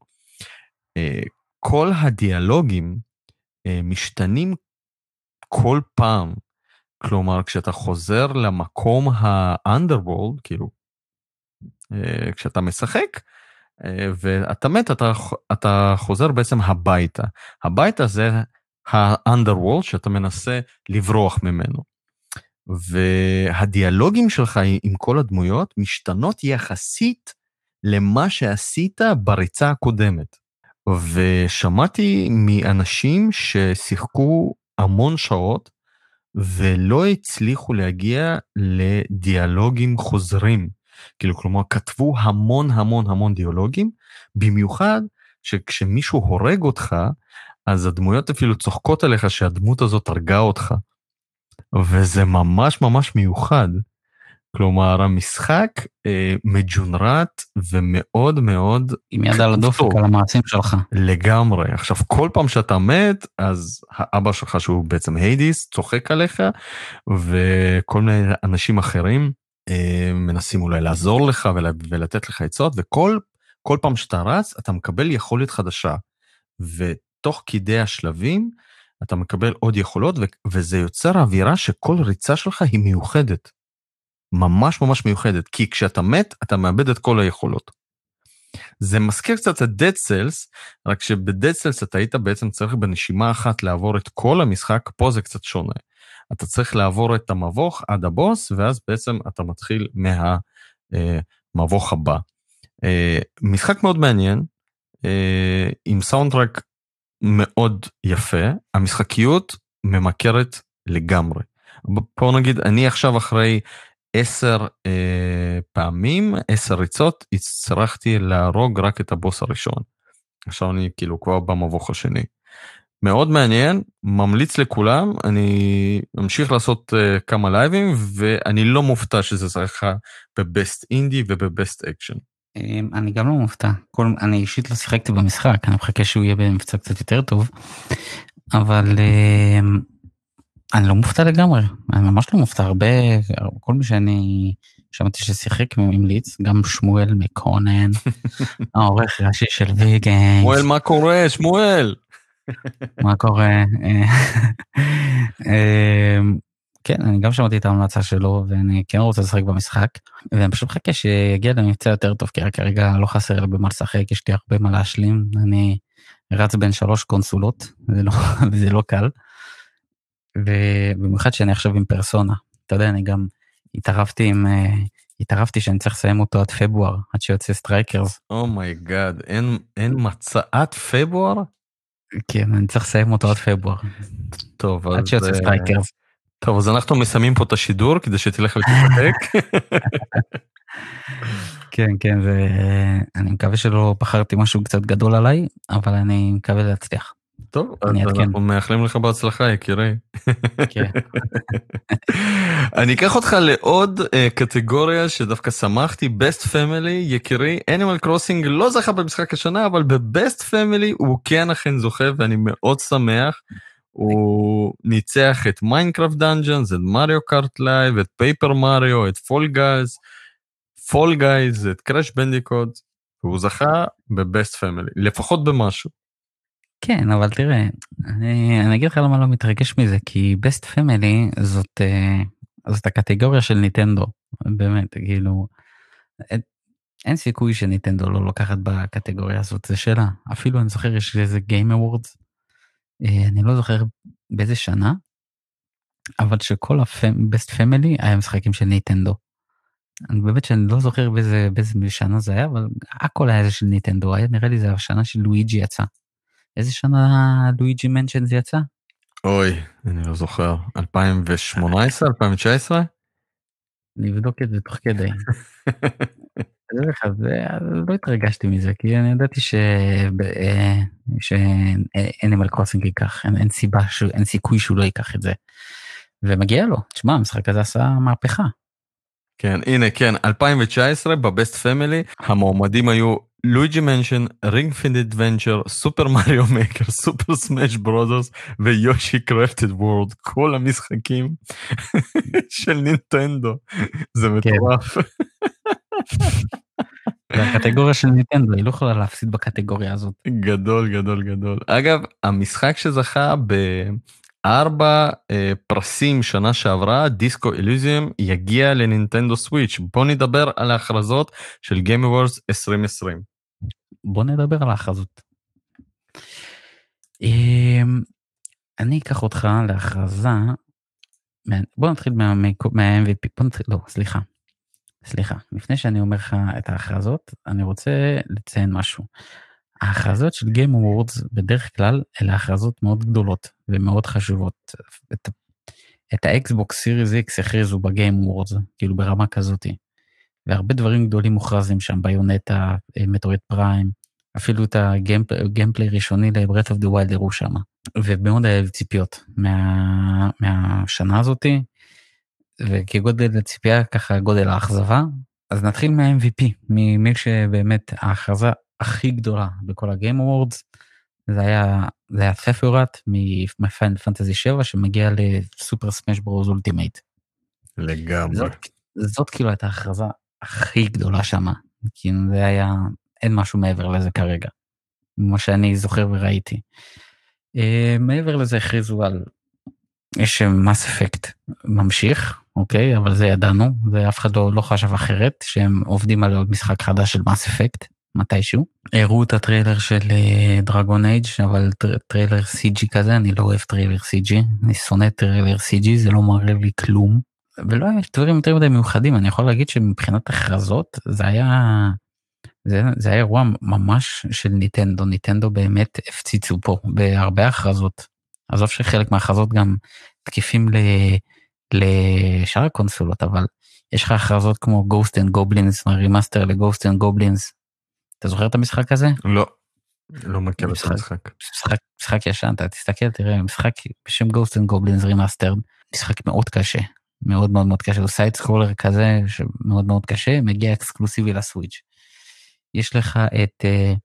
אה, כל הדיאלוגים אה, משתנים כל פעם. כלומר, כשאתה חוזר למקום ה underworld, כאילו, כשאתה משחק, ואתה מת, אתה, אתה חוזר בעצם הביתה. הביתה זה האנדרוולד שאתה מנסה לברוח ממנו. והדיאלוגים שלך עם כל הדמויות משתנות יחסית למה שעשית בריצה הקודמת. ושמעתי מאנשים ששיחקו המון שעות ולא הצליחו להגיע לדיאלוגים חוזרים. כאילו, כלומר, כתבו המון המון המון דיאלוגים, במיוחד שכשמישהו הורג אותך, אז הדמויות אפילו צוחקות עליך שהדמות הזאת הרגה אותך. וזה ממש ממש מיוחד. כלומר, המשחק אה, מג'ונרט ומאוד מאוד... עם יד על הדופק על המעשים שלך. לגמרי. עכשיו, כל פעם שאתה מת, אז האבא שלך, שהוא בעצם היידיס, צוחק עליך, וכל מיני אנשים אחרים מנסים אולי לעזור לך ול, ולתת לך עצות, וכל כל פעם שאתה רץ, אתה מקבל יכולת חדשה. ותוך כדי השלבים, אתה מקבל עוד יכולות, וזה יוצר אווירה שכל ריצה שלך היא מיוחדת. ממש ממש מיוחדת, כי כשאתה מת, אתה מאבד את כל היכולות. זה מזכיר קצת את Dead Cells, רק שב-Dead Cells אתה היית בעצם צריך בנשימה אחת לעבור את כל המשחק, פה זה קצת שונה. אתה צריך לעבור את המבוך עד הבוס, ואז בעצם אתה מתחיל מהמבוך אה, הבא. אה, משחק מאוד מעניין, אה, עם סאונדטרק מאוד יפה, המשחקיות ממכרת לגמרי. בוא נגיד, אני עכשיו אחרי עשר אה, פעמים, עשר ריצות, הצטרכתי להרוג רק את הבוס הראשון. עכשיו אני כאילו כבר במבוך השני. מאוד מעניין, ממליץ לכולם, אני אמשיך לעשות אה, כמה לייבים, ואני לא מופתע שזה צריך ב Best Indie וב Best Action. אני גם לא מופתע, כל, אני אישית לא שיחקתי במשחק, אני מחכה שהוא יהיה במבצע קצת יותר טוב, אבל אה, אני לא מופתע לגמרי, אני ממש לא מופתע, הרבה, כל מי שאני שמעתי ששיחק המליץ, גם שמואל מקונן, *laughs* העורך ראשי של ויגנס. שמואל, מה קורה? שמואל! מה קורה? אמ, כן, אני גם שמעתי את ההמלצה שלו, ואני כן רוצה לשחק במשחק, ואני פשוט מחכה שיגיע למבצע יותר טוב, כי כרגע לא חסר לי במה לשחק, יש לי הרבה מה להשלים, אני רץ בין שלוש קונסולות, זה לא, *laughs* זה לא קל. ובמיוחד שאני עכשיו עם פרסונה. אתה יודע, אני גם התערבתי עם... אה, התערבתי שאני צריך לסיים אותו עד פברואר, עד שיוצא Strikers. oh my god, אין, אין מצב עד פברואר? כן, אני צריך לסיים אותו עד פברואר. טוב. עד שיוצא אה, Strikers. טוב, אז אנחנו מסיימים פה את השידור כדי שתלך ותשחק. *laughs* כן, כן, ואני מקווה שלא בחרתי משהו קצת גדול עליי, אבל אני מקווה להצליח. טוב, אז אנחנו מאחלים לך בהצלחה, יקירי. כן. *laughs* אני אקח אותך לעוד אה, קטגוריה שדווקא שמחתי, Best Family, יקירי, Animal Crossing לא זכה במשחק השנה, אבל ב-Best Family הוא כן אכן זוכה, ואני מאוד שמח. הוא ניצח את Minecraft Dungeons, את Mario Kart Live, את Paper Mario, את Fall Guys, Fall Guys, את Crash Bandicoot, והוא זכה ב-Best Family, לפחות במשהו. כן, אבל תראה, אני, אני אגיד לך למה לא מתרגש מזה, כי Best Family זאת, אה, זאת הקטגוריה של ניטנדו, באמת, כאילו, אין סיכוי שניטנדו לא לוקחת בקטגוריה הזאת, זה שאלה. אפילו אני זוכר, יש איזה Game Awards, אה, אני לא זוכר באיזה שנה, אבל שכל ה-Best Family היה משחקים של ניטנדו. אני באמת שאני לא זוכר באיזה, באיזה שנה זה היה, אבל הכל היה של ניטנדו, היה נראה לי זה השנה שלואיג'י יצא. איזה שנה Luigi's Mansion זה יצא? אוי, אני לא זוכר. 2018? 2019? אני אבדוק את זה תוך כדי. *laughs* לא התרגשתי מזה, כי אני ידעתי ש Animal Crossing ייקח, אין סיבה, אין סיכוי שהוא לא ייקח את זה. ומגיע לו, תשמע, המשחק הזה עשה מהפכה. כן, הנה, כן, 2019 ב Best Family, המועמדים היו Luigi's Mansion, Ring Fit Adventure, Super Mario Maker, Super Smash Brothers ו Yoshi Crafted World, כל המשחקים *laughs* של נינטנדו, זה כן. מטורף. *laughs* הקטגוריה של נינטנדו, היא לא יכולה להפסיד בקטגוריה הזאת. גדול, גדול, גדול. אגב, המשחק שזכה בארבע אה, פרסים שנה שעברה, Disco Elysium, יגיע ל Nintendo Switch. בוא נדבר על ההכרזות של Game Awards 2020. בוא נדבר על ההכרזות. אמ, אני אקח אותך להכרזה, בוא נתחיל מה-MVP, בוא נתחיל, לא, סליחה. סליחה, לפני שאני אומר לך את ההכרזות, אני רוצה לציין משהו. ההכרזות של Game Awards בדרך כלל אלה הכרזות מאוד גדולות ומאוד חשובות. את, את האקסבוקס סיריס X הכריזו בגיים Awards, כאילו ברמה כזאתי. והרבה דברים גדולים מוכרזים שם, Bayonetta, Metroid Prime, אפילו את ה gameplay ראשוני ל Breath of the Wild הראו שם. ומאוד היה לי ציפיות מה, מהשנה הזאתי, וכגודל הציפייה ככה גודל האכזבה, אז נתחיל מה-MVP, ממי שבאמת ההכרזה הכי גדולה בכל ה Game Awards, זה היה, זה היה Sephiroth מ Final Fantasy 7 שמגיע ל Super Smash Bros Ultimate. לגמרי. זאת, זאת כאילו הייתה ההכרזה הכי גדולה שמה. כאילו זה היה אין משהו מעבר לזה כרגע, כמו שאני זוכר וראיתי. אה, מעבר לזה הכריזו על, יש Mass Effect ממשיך, אוקיי, אבל זה ידענו, ואף אחד לא, לא חשב אחרת, שהם עובדים על עוד משחק חדש של Mass Effect, מתישהו. הראו את הטריילר של Dragon uh, Age אבל טריילר CG כזה, אני לא אוהב טריילר CG, אני שונא טריילר CG, זה לא מראה לי כלום. ולא היה דברים יותר מדי מיוחדים, אני יכול להגיד שמבחינת הכרזות זה היה, זה, זה היה אירוע ממש של נינטנדו, נינטנדו באמת הפציצו פה בהרבה הכרזות. עזוב שחלק מההכרזות גם תקפים ל... לשאר הקונסולות, אבל יש לך הכרזות כמו Ghost and Goblins, remaster ל-Ghost and Goblins. אתה זוכר את המשחק הזה? לא, לא מכיר את המשחק. משחק, משחק ישן, אתה תסתכל, תראה, משחק בשם Ghost and Goblins remaster, משחק מאוד קשה, מאוד מאוד מאוד קשה, הוא side scroller כזה שמאוד מאוד קשה, מגיע אקסקלוסיבי ל-Switch. יש לך את uh,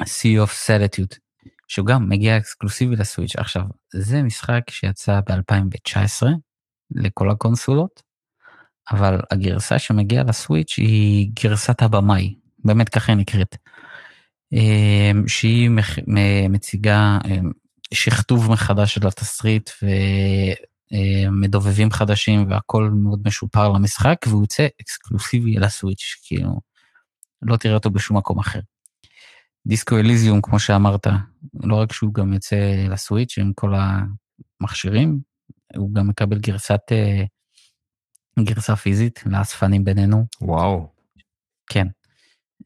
Sea of Solitude, שהוא גם מגיע אקסקלוסיבי ל-Switch. עכשיו, זה משחק שיצא ב-2019, לכל הקונסולות, אבל הגרסה שמגיעה ל-Switch היא גרסת הבמאי, באמת ככה נקראת. אמ, שהיא מציגה אמ, שכתוב מחדש של התסריט ומדובבים חדשים והכל מאוד משופר למשחק והוא יוצא אקסקלוסיבי לסוויץ', כאילו לא תראה אותו בשום מקום אחר. דיסקו אליזיום, כמו שאמרת, לא רק שהוא גם יוצא לסוויץ' עם כל המכשירים, הוא גם מקבל גרסת, אה, גרסה פיזית לאספנים בינינו. וואו. כן.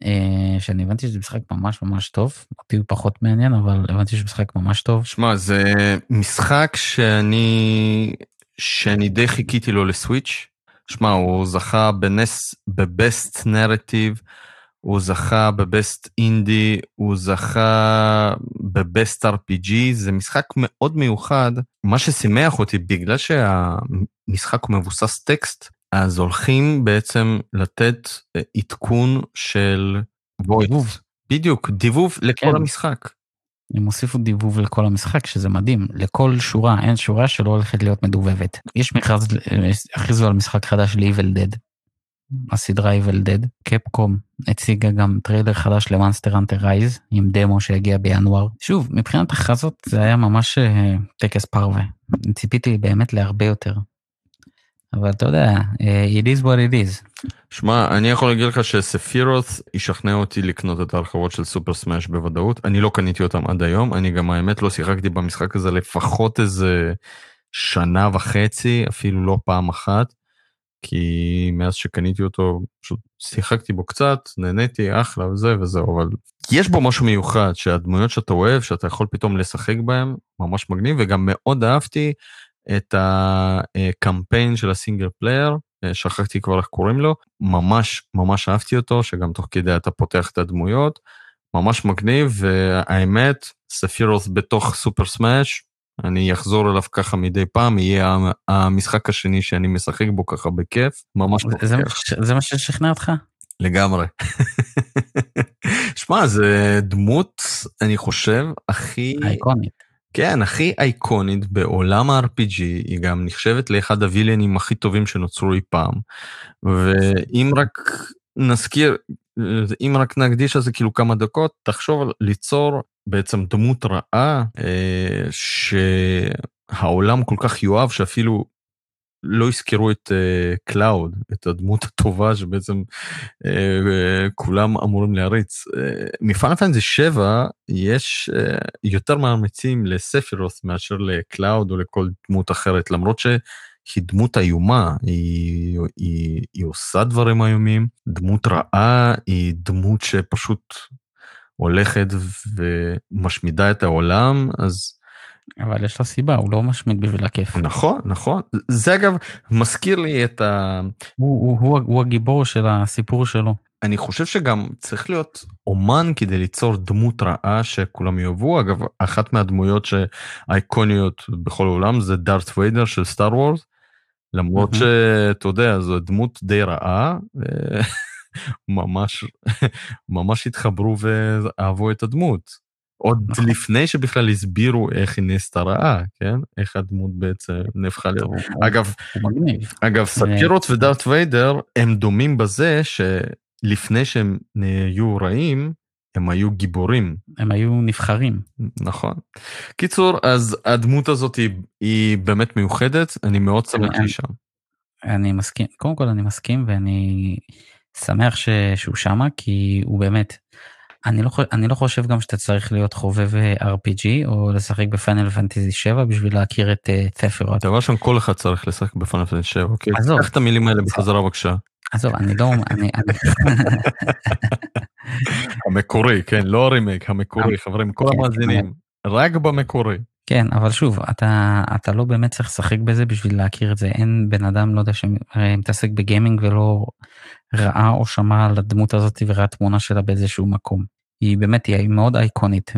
אה, שאני הבנתי שזה משחק ממש ממש טוב, אותי הוא פחות מעניין, אבל הבנתי שזה משחק ממש טוב. שמע, זה משחק שאני, שאני די חיכיתי לו לסוויץ'. שמע, הוא זכה בנס, בבסט נרטיב. הוא זכה בבסט אינדי, הוא זכה בבסט RPG, זה משחק מאוד מיוחד. מה ששימח אותי, בגלל שהמשחק מבוסס טקסט, אז הולכים בעצם לתת אה, עדכון של דיבוב. בדיוק, דיבוב לכל כן. המשחק. הם הוסיפו דיבוב לכל המשחק, שזה מדהים. לכל שורה, אין שורה שלא הולכת להיות מדובבת. יש מכרז, אה, הכריזו על משחק חדש ל-Evil Dead. הסדרה Evil Dead, Capcom הציגה גם טריילר חדש למאנסטר אנטר רייז עם דמו שהגיע בינואר. שוב, מבחינת הכרזות זה היה ממש אה, טקס פרווה. ציפיתי באמת להרבה יותר. אבל אתה יודע, אה, it is what it is. שמע, אני יכול להגיד לך שספירות ישכנע אותי לקנות את ההרחבות של סופר סמאש בוודאות. אני לא קניתי אותם עד היום, אני גם האמת לא שיחקתי במשחק הזה לפחות איזה שנה וחצי, אפילו לא פעם אחת. כי מאז שקניתי אותו, פשוט שיחקתי בו קצת, נהניתי, אחלה וזה וזהו, אבל יש בו משהו מיוחד, שהדמויות שאתה אוהב, שאתה יכול פתאום לשחק בהם, ממש מגניב, וגם מאוד אהבתי את הקמפיין של ה-single player, אה, שכחתי כבר איך קוראים לו, ממש ממש אהבתי אותו, שגם תוך כדי אתה פותח את הדמויות, ממש מגניב, והאמת, Sephiroth בתוך Super Smash, אני אחזור אליו ככה מדי פעם, יהיה המשחק השני שאני משחק בו ככה בכיף, ממש זה, זה מה ששכנע אותך? לגמרי. *laughs* שמע, זה דמות, אני חושב, הכי... אייקונית. כן, הכי אייקונית בעולם ה-RPG, היא גם נחשבת לאחד הווילנים הכי טובים שנוצרו אי פעם. ואם רק נזכיר, אם רק נקדיש על זה כאילו כמה דקות, תחשוב על ליצור בעצם דמות רעה אה, שהעולם כל כך אוהב שאפילו לא יזכרו את Cloud, uh, את הדמות הטובה שבעצם uh, uh, כולם אמורים להעריץ. מפאנל פנטזי 7 יש יותר מאמצים לספירוס מאשר לקלאוד או לכל דמות אחרת, למרות שהיא דמות איומה, היא, היא, היא עושה דברים איומים, דמות רעה היא דמות שפשוט הולכת ומשמידה את העולם, אז... אבל יש לה סיבה, הוא לא משמיד בשביל הכיף. נכון, נכון. זה אגב מזכיר לי את ה... הוא, הוא, הוא, הוא הגיבור של הסיפור שלו. אני חושב שגם צריך להיות אומן כדי ליצור דמות רעה שכולם יאהבו. אגב, אחת מהדמויות שהאיקוניות בכל העולם זה דארט ויידר של סטאר וורס. למרות mm-hmm. שאתה יודע, זו דמות די רעה. *laughs* ממש, ממש התחברו ואהבו את הדמות. עוד נכון. לפני שבכלל הסבירו איך היא נעשתה רעה, כן? איך הדמות בעצם נהפכה להיות. אגב, אגב, סאפירות ודארט ויידר הם דומים בזה לפני שהם נהיו רעים, הם היו גיבורים. הם היו נבחרים. נכון. קיצור, אז הדמות הזאת היא, היא באמת מיוחדת, אני מאוד שמח שהיא שם. אני מסכים, קודם כל אני מסכים ואני שמח ש, שהוא שמה כי הוא באמת, אני לא, אני לא חושב גם שאתה צריך להיות חובב אה, RPG או לשחק בפאנל פנטזי 7 בשביל להכיר את תפר. דבר שם כל אחד צריך לשחק בפאנל פנטזי 7, אוקיי? עזוב. קח את המילים האלה בחזרה בבקשה. עזוב, אני לא... אני, *laughs* המקורי, כן, לא הרימייק, המקורי, חברים, כל כן, המאזינים, רק במקורי. כן, אבל שוב, אתה, אתה לא באמת צריך לשחק בזה בשביל להכיר את זה. אין בן אדם, לא יודע, שמתעסק בגיימינג ולא ראה או שמע על הדמות הזאת וראה תמונה שלה באיזשהו מקום. היא באמת, היא מאוד אייקונית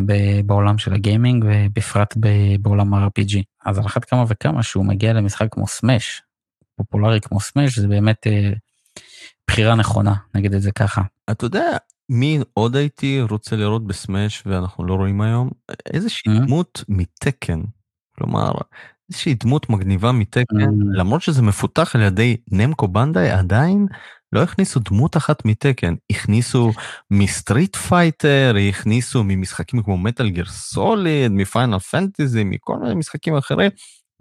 בעולם של הגיימינג ובפרט בעולם ה-RPG. אז על אחת כמה וכמה שהוא מגיע למשחק כמו סמאש, פופולרי כמו סמאש, זה באמת אה, בחירה נכונה, נגיד את זה ככה. אתה יודע, מי עוד הייתי רוצה לראות בסמאש ואנחנו לא רואים היום? איזושהי mm-hmm. דמות מתקן. כלומר, איזושהי דמות מגניבה מתקן, mm-hmm. למרות שזה מפותח על ידי נמקו בנדאי, עדיין לא הכניסו דמות אחת מתקן. הכניסו מ-Street Fighter, הכניסו ממשחקים כמו Metal Gear Solid, מ-Final Fantasy, מכל מיני משחקים אחרים.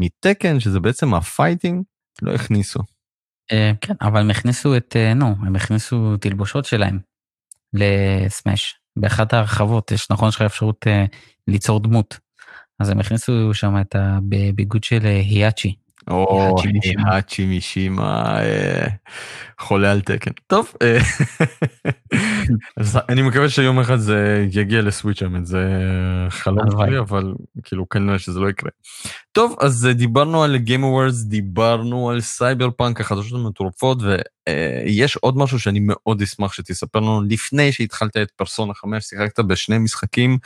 מ-Tekken, שזה בעצם ה-fighting, לא הכניסו. אה, כן, אבל הם הכניסו את, אה, נו, הם הכניסו תלבושות שלהם ל-Smash. באחת ההרחבות יש נכון שיש לך אפשרות אה, ליצור דמות. אז הם הכניסו שם את הביגוד של Heihachi. או Heihachi Mishima חולה על Tekken. טוב, *laughs* אז אני מקווה שיום אחד זה יגיע ל-Switch האמת, זה חלום שלי, אבל כאילו כנראה שזה לא יקרה. טוב, אז אה, דיברנו על Game Awards, דיברנו על סייבר פאנק, החדשות המטורפות, ויש עוד משהו שאני מאוד אשמח שתספר לנו. לפני שהתחלת את פרסונה 5, שיחקת בשני משחקים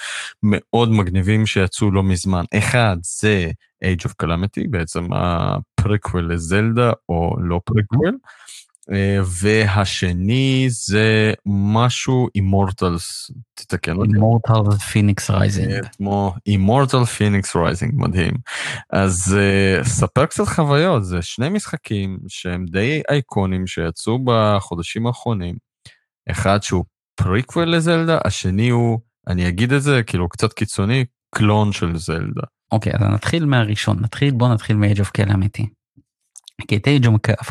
מאוד מגניבים שיצאו לא מזמן. אחד זה Age of Calamity, בעצם ה-prequel ל-Zelda, או לא פרקוול. אה, והשני זה משהו Immortals, תתקן אותי. Immortal Fenyx Rising. כמו Immortal Fenyx Rising, מדהים. אז uh, ספר קצת חוויות, זה שני משחקים שהם די אייקונים שיצאו בחודשים האחרונים. אחד שהוא פריקוול לזלדה, השני הוא, אני אגיד את זה כאילו קצת קיצוני, clone של זלדה. אוקיי, okay, אז נתחיל מהראשון, נתחיל, בוא נתחיל מ-Age of Calamity. כי את Age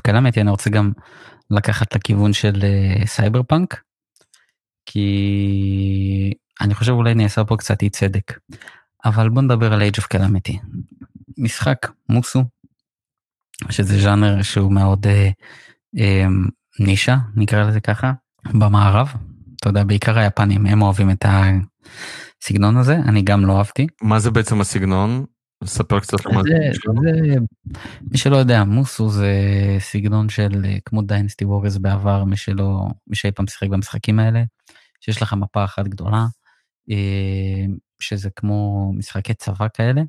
Calamity אני רוצה גם לקחת לכיוון של Cyber uh, punk, כי אני חושב אולי נעשה פה קצת אי צדק. אבל בוא נדבר על Age of Calamity. משחק Musou, שזה ז'אנר שהוא מאוד uh, um, נישה, נקרא לזה ככה, במערב. אתה יודע, בעיקר היפנים, הם אוהבים את הסגנון הזה, אני גם לא אהבתי. מה זה בעצם הסגנון? ספר קצת זה, זה, מי שלא יודע, מוסו זה סגנון של כמו דיינסטי וורז בעבר, מי שלא, מי שאי פעם שיחק במשחקים האלה, שיש לך מפה אחת גדולה, אה, שזה כמו משחקי צבא כאלה,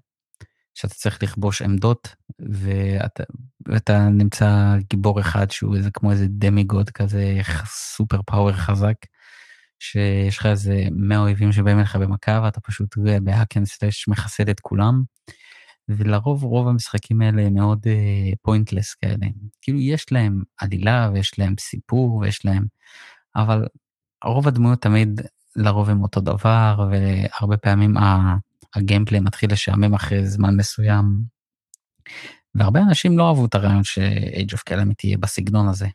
שאתה צריך לכבוש עמדות, ואתה, ואתה נמצא גיבור אחד שהוא איזה כמו איזה דמיגוד כזה, סופר פאוור חזק. שיש לך איזה 100 אויבים שבאים אליך במכה ואתה פשוט בהאקן סלאש מחסל את כולם. ולרוב רוב המשחקים האלה הם מאוד pointless uh, כאלה. כאילו יש להם עלילה ויש להם סיפור ויש להם, אבל רוב הדמויות תמיד לרוב הם אותו דבר והרבה פעמים ה-gameplay מתחיל לשעמם אחרי זמן מסוים. והרבה אנשים לא אהבו את הרעיון ש-Age of Calamity תהיה בסגנון הזה.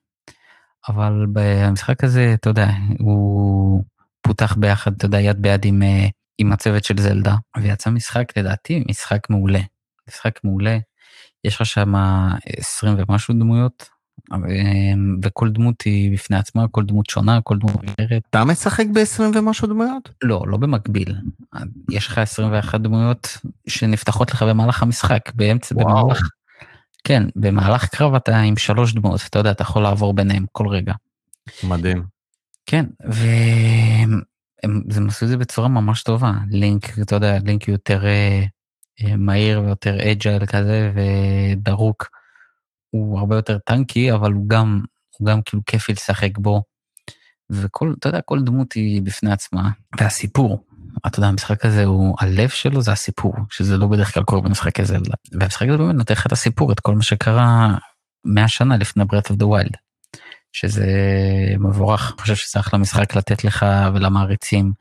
אבל במשחק הזה, אתה יודע, הוא פותח ביחד, אתה יודע, יד ביד עם, אה, עם הצוות של זלדה, ויצא משחק, לדעתי, משחק מעולה. משחק מעולה, יש לך שם 20 ומשהו דמויות, וכל דמות היא בפני עצמה, כל דמות שונה, כל דמות אחרת. אתה משחק ב-20 ומשהו דמויות? לא, לא במקביל. יש לך 21 דמויות שנפתחות לך במהלך המשחק, באמצע, וואו. במהלך... כן, במהלך קרב אתה עם שלוש דמויות, אתה יודע, אתה יכול לעבור ביניהם כל רגע. מדהים. כן, והם עשו את זה בצורה ממש טובה. לינק, אתה יודע, לינק יותר אה, מהיר ויותר אג'ייל כזה ודרוק. הוא הרבה יותר טנקי, אבל הוא גם, הוא גם כאילו כיפי לשחק בו. וכל, אתה יודע, כל דמות היא בפני עצמה. והסיפור, אתה יודע, המשחק הזה הוא, הלב שלו זה הסיפור, שזה לא בדרך כלל קורה במשחק הזה. והמשחק הזה באמת נותן לך את הסיפור, את כל מה שקרה 100 שנה לפני ברית of the Wild. שזה מבורך, אני חושב שזה אחלה משחק לתת לך ולמעריצים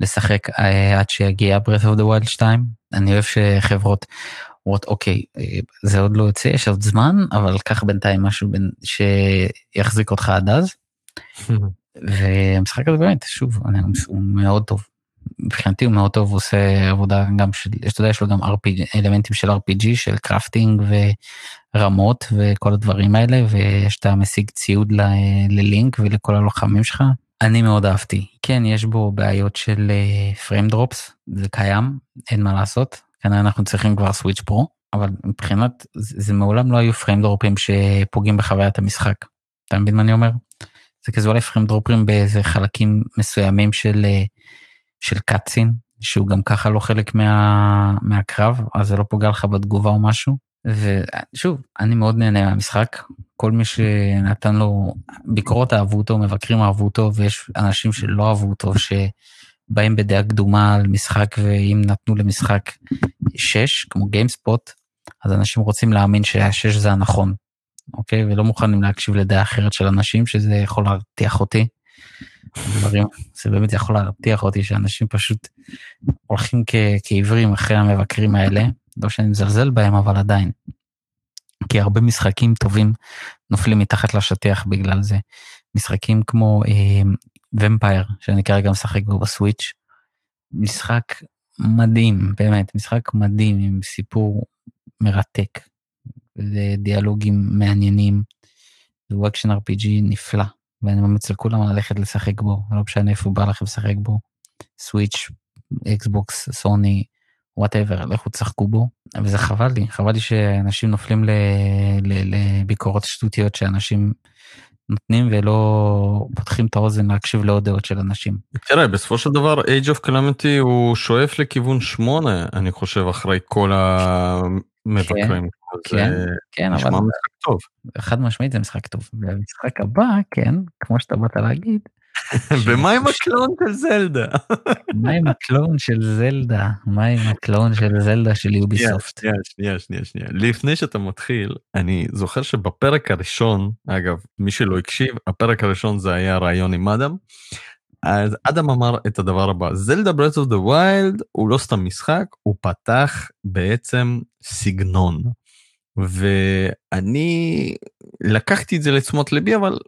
לשחק אה, עד שיגיע Breath of the Wild 2. אני אוהב שחברות אומרות אוקיי זה עוד לא יוצא יש עוד זמן אבל קח בינתיים משהו בין, שיחזיק אותך עד אז. *laughs* והמשחק הזה באמת שוב הוא מאוד טוב. מבחינתי הוא מאוד טוב הוא עושה עבודה גם של אתה יודע יש לו גם RPG אלמנטים של RPG של קרפטינג ורמות וכל הדברים האלה ושאתה משיג ציוד ללינק ולכל הלוחמים שלך אני מאוד אהבתי כן יש בו בעיות של פריים uh, דרופס זה קיים אין מה לעשות כנראה אנחנו צריכים כבר סוויץ' פרו אבל מבחינת זה, זה מעולם לא היו פריים דרופים שפוגעים בחוויית המשחק. אתה מבין מה אני אומר? זה כזה אולי פריים דרופים באיזה חלקים מסוימים של של קאצין שהוא גם ככה לא חלק מה, מהקרב אז זה לא פוגע לך בתגובה או משהו ושוב אני מאוד נהנה מהמשחק כל מי שנתן לו ביקורות אהבו אותו מבקרים אהבו אותו ויש אנשים שלא אהבו אותו שבאים בדעה קדומה על משחק ואם נתנו למשחק 6 כמו גיימספוט אז אנשים רוצים להאמין שהשש זה הנכון אוקיי ולא מוכנים להקשיב לדעה אחרת של אנשים שזה יכול להרתיח אותי. דברים, זה באמת יכול להרתיח אותי שאנשים פשוט הולכים כעיוורים אחרי המבקרים האלה, לא שאני מזלזל בהם אבל עדיין. כי הרבה משחקים טובים נופלים מתחת לשטיח בגלל זה. משחקים כמו Vampyr, אה, שאני כרגע משחק בו ב-Switch, משחק מדהים, באמת, משחק מדהים עם סיפור מרתק, ודיאלוגים מעניינים, הוא action RPG נפלא. ואני ממליץ לכולם ללכת לשחק בו, לא משנה איפה בא לכם לשחק בו, Switch, Xbox, סוני, whatever, לכו תשחקו בו, וזה חבל לי, חבל לי שאנשים נופלים לביקורות שטותיות שאנשים נותנים ולא פותחים את האוזן להקשיב לעוד דעות של אנשים. תראה, בסופו של דבר Age of Calamity הוא שואף לכיוון שמונה, אני חושב, אחרי כל המבקרים. כן, כן, אבל... נשמע משחק טוב. חד משמעית זה משחק טוב. והמשחק הבא, כן, כמו שאתה באת להגיד. *laughs* ומה עם ה clone של זלדה? *laughs* מה עם ה clone של זלדה? מה עם ה clone של זלדה של Ubisoft? שנייה, שנייה, שנייה, שנייה. לפני שאתה מתחיל, אני זוכר שבפרק הראשון, אגב, מי שלא הקשיב, הפרק הראשון זה היה ריאיון עם אדם. אז אדם אמר את הדבר הבא, זלדה Breath of the Wild הוא לא סתם משחק, הוא פתח בעצם סגנון. ואני לקחתי את זה לתשומת ליבי, אבל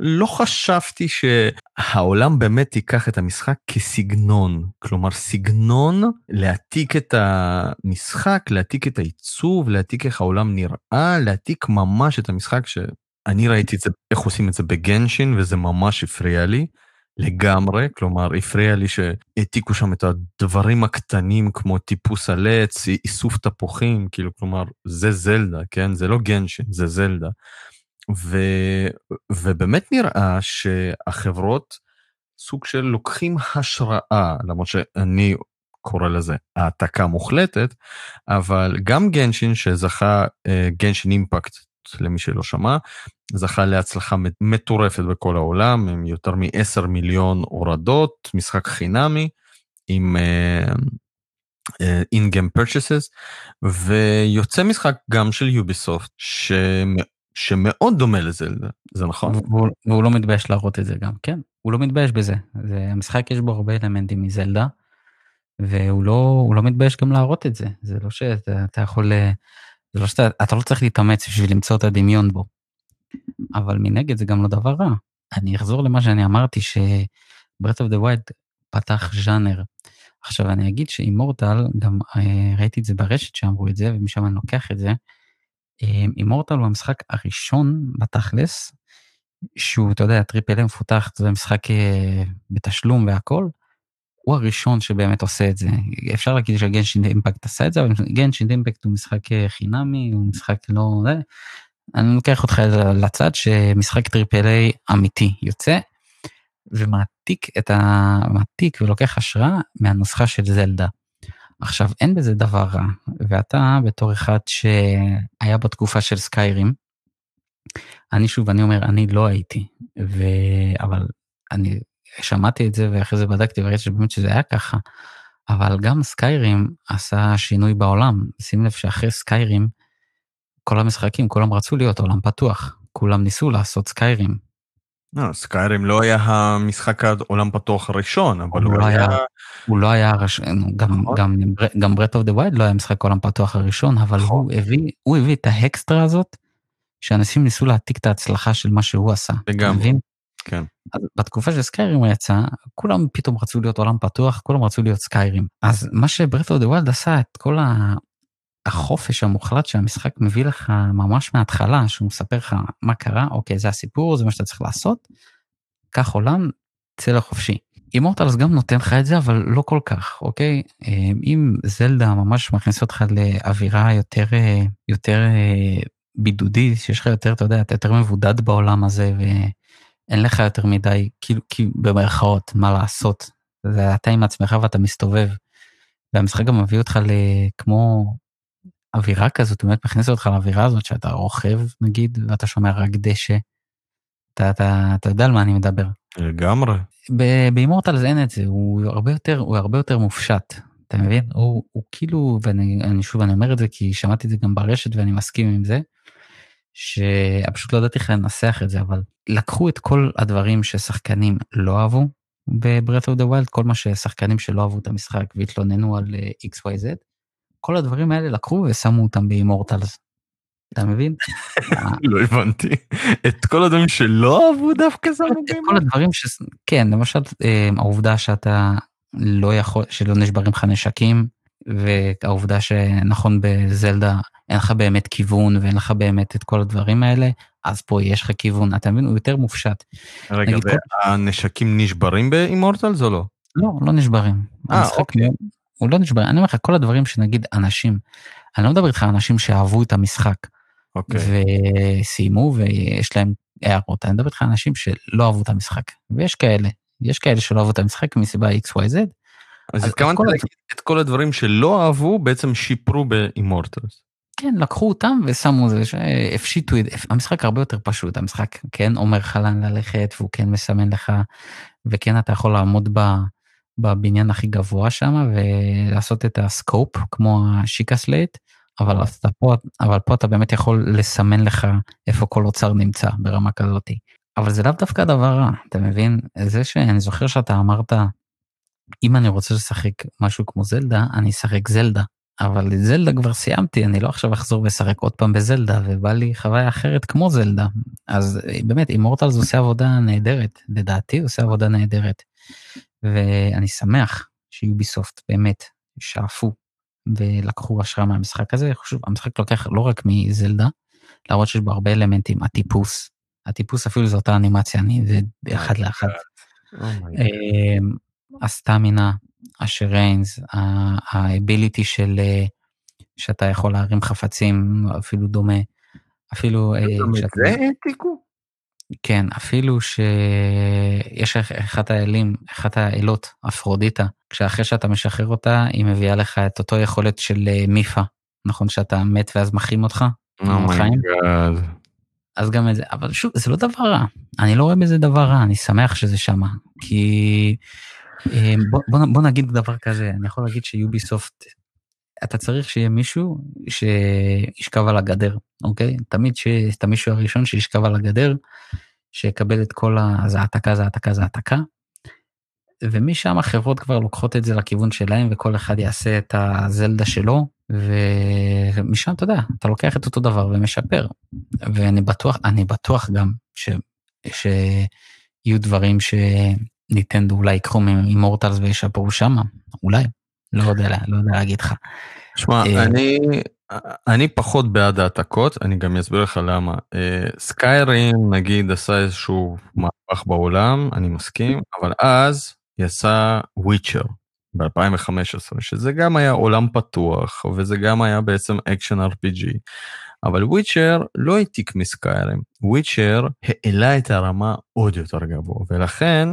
לא חשבתי שהעולם באמת ייקח את המשחק כסגנון. כלומר, סגנון להעתיק את המשחק, להעתיק את העיצוב, להעתיק איך העולם נראה, להעתיק ממש את המשחק שאני ראיתי את זה, איך עושים את זה בגנשין, וזה ממש הפריע לי. לגמרי, כלומר הפריע לי שהעתיקו שם את הדברים הקטנים כמו טיפוס על עץ, איסוף תפוחים, כאילו כלומר זה זלדה, כן? זה לא גנשן, זה זלדה. ו, ובאמת נראה שהחברות סוג של לוקחים השראה, למרות שאני קורא לזה העתקה מוחלטת, אבל גם גנשין שזכה, גנשין אימפקט למי שלא שמע, זכה להצלחה מטורפת בכל העולם, עם יותר מ-10 מיליון הורדות, משחק חינמי, עם אין-גיים uh, פרצ'סס, ויוצא משחק גם של Ubisoft, ש... שמאוד דומה לזלדה, זה נכון? והוא, והוא לא מתבייש להראות את זה גם, כן, הוא לא מתבייש בזה. זה, המשחק יש בו הרבה אלמנטים מזלדה, והוא לא, לא מתבייש גם להראות את זה. זה לא שאתה יכול אה, זה לא שאתה, אתה לא צריך להתאמץ בשביל למצוא את הדמיון בו. אבל מנגד זה גם לא דבר רע. אני אחזור למה שאני אמרתי, ש Breath of the Wild פתח ז'אנר. עכשיו אני אגיד ש Immortals, גם אה, ראיתי את זה ברשת שאמרו את זה, ומשם אני לוקח את זה. אה, Immortals הוא המשחק הראשון בתכלס, שהוא, אתה יודע, triple מפותח, זה משחק אה, בתשלום והכל, הוא הראשון שבאמת עושה את זה. אפשר להגיד ש Genshin Impact עשה את זה, אבל Genshin Impact הוא משחק אה, חינמי, הוא משחק לא... זה. אני לוקח אותך לצד שמשחק triple A אמיתי יוצא, ומעתיק את ה... מעתיק ולוקח השראה מהנוסחה של זלדה. עכשיו, אין בזה דבר רע, ואתה בתור אחד שהיה בתקופה של סקיירים, אני שוב, אני אומר, אני לא הייתי, ו... אבל אני שמעתי את זה ואחרי זה בדקתי וראיתי שבאמת שזה היה ככה, אבל גם סקיירים עשה שינוי בעולם. שים לב שאחרי סקיירים, כל המשחקים, כולם רצו להיות עולם פתוח, כולם ניסו לעשות סקיירים. לא, Skyrim לא היה המשחק העולם פתוח הראשון, אבל הוא, לא היה... הוא לא היה, הראש- גם, נכון. גם, Breath of the Wild לא היה משחק עולם פתוח הראשון, אבל נכון. הוא הביא, את האקסטרה הזאת, שאנשים ניסו להעתיק את ההצלחה של מה שהוא עשה. לגמרי. כן. בתקופה ש Skyrim יצא, כולם פתאום רצו להיות עולם פתוח, כולם רצו להיות Skyrim. אז מה ש Breath of the Wild עשה, את כל ה... החופש המוחלט שהמשחק מביא לך ממש מההתחלה, שהוא מספר לך מה קרה, אוקיי, זה הסיפור, זה מה שאתה צריך לעשות, קח עולם, צא לחופשי. אימורטלס גם נותן לך את זה, אבל לא כל כך, אוקיי? אה, אם זלדה ממש מכניס אותך לאווירה יותר, אה, יותר אה, בידודית, שיש לך יותר, אתה יודע, אתה יותר מבודד בעולם הזה, ואין לך יותר מדי, כאילו, כאילו במרכאות, מה לעשות. זה אתה עם עצמך ואתה מסתובב. והמשחק גם מביא אותך לכמו אווירה כזאת, באמת מכניס אותך לאווירה הזאת שאתה רוכב נגיד, ואתה שומע רק דשא. אתה, אתה, אתה יודע על מה אני מדבר. לגמרי. באימורטלס אין את זה, הוא הרבה יותר, הוא הרבה יותר מופשט, אתה מבין? הוא, הוא כאילו, ואני אני, שוב אני אומר את זה כי שמעתי את זה גם ברשת ואני מסכים עם זה, שפשוט לא ידעתי איך לנסח את זה, אבל לקחו את כל הדברים ששחקנים לא אהבו ב-Breath of the Wild, כל מה ששחקנים שלא אהבו את המשחק והתלוננו על אה, XYZ, כל הדברים האלה לקחו ושמו אותם באימורטלס. אתה מבין? *laughs* לא הבנתי. את כל הדברים שלא אהבו דווקא שמו את גיימר? כל הדברים ש... כן, למשל אה, העובדה שאתה לא יכול, שלא נשברים לך נשקים, והעובדה שנכון בזלדה אין לך באמת כיוון ואין לך באמת את כל הדברים האלה, אז פה יש לך כיוון, אתה מבין? הוא יותר מופשט. רגע, כל- והנשקים נשברים באימורטלס או לא? לא, לא נשברים. אה, המשחק אוקיי. הוא לא נשבר. אני אומר לך, כל הדברים שנגיד אנשים, אני לא מדבר איתך על אנשים שאהבו את המשחק, אוקיי. וסיימו ויש להם הערות, אני מדבר איתך על אנשים שלא אהבו את המשחק, ויש כאלה, יש כאלה שלא אהבו את המשחק מסיבה XYZ, אז התכוונת להגיד את כל הדברים שלא אהבו בעצם שיפרו באימורטלס. כן, לקחו אותם ושמו זה, הפשיטו את זה, המשחק הרבה יותר פשוט, המשחק כן אומר לך לאן ללכת, והוא כן מסמן לך, וכן אתה יכול לעמוד ב, בבניין הכי גבוה שם ולעשות את ה scope, כמו ה Sheikah Slate, אבל, אתה פה, אבל פה אתה באמת יכול לסמן לך איפה כל אוצר נמצא ברמה כזאת. אבל זה לאו דווקא דבר רע, אתה מבין? זה שאני זוכר שאתה אמרת, אם אני רוצה לשחק משהו כמו זלדה, אני אשחק זלדה. אבל את זלדה כבר סיימתי, אני לא עכשיו אחזור ואשחק עוד פעם בזלדה, ובא לי חוויה אחרת כמו זלדה. אז אה, באמת, אימורטלס עושה עבודה נהדרת, לדעתי עושה עבודה נהדרת. ואני שמח שיוביסופט באמת שאפו ולקחו השראה מהמשחק הזה. שוב, המשחק לוקח לא רק מזלדה, למרות שיש בו הרבה אלמנטים, הטיפוס, הטיפוס אפילו זו אותה אנימציה, אני זה אחד לאחד. אמ, הסטמינה, השריינס, האביליטי של אה, שאתה יכול להרים חפצים, אפילו דומה, אפילו אה, גם את זה העתיקו? כן, אפילו שיש אחת האלים, אחת האלות, אפרודיטה, כשאחרי שאתה משחרר אותה, היא מביאה לך את אותו יכולת של אה, Mipha, נכון שאתה מת ואז מחים אותך? oh my God. אז גם את זה, אבל שוב, זה לא דבר רע, אני לא רואה בזה דבר רע, אני שמח שזה שמה, כי אה, בוא, בוא, בוא נגיד דבר כזה, אני יכול להגיד שיוביסופט, אתה צריך שיהיה מישהו שישכב על הגדר, אוקיי? תמיד שיהיה את המישהו הראשון שישכב על הגדר, שיקבל את כל ה... זה העתקה, זה העתקה, זה העתקה. ומשם החברות כבר לוקחות את זה לכיוון שלהם, וכל אחד יעשה את הזלדה שלו, ומשם אתה יודע, אתה לוקח את אותו דבר ומשפר. ואני בטוח, אני בטוח גם ש... שיהיו דברים שניטנדו אולי ייקחו מ Immortals וישפרו שמה, אולי, לא יודע, לא יודע להגיד לך. שמע, אה, אני, אני פחות בעד העתקות, אני גם אסביר לך למה. אה, Skyrim נגיד עשה איזשהו מהפך בעולם, אני מסכים, אבל אז יצא Witcher ב-2015, שזה גם היה עולם פתוח, וזה גם היה בעצם אקשן RPG. אבל וויצ'ר לא העתיק מסקיירים, וויצ'ר העלה את הרמה עוד יותר גבוה, ולכן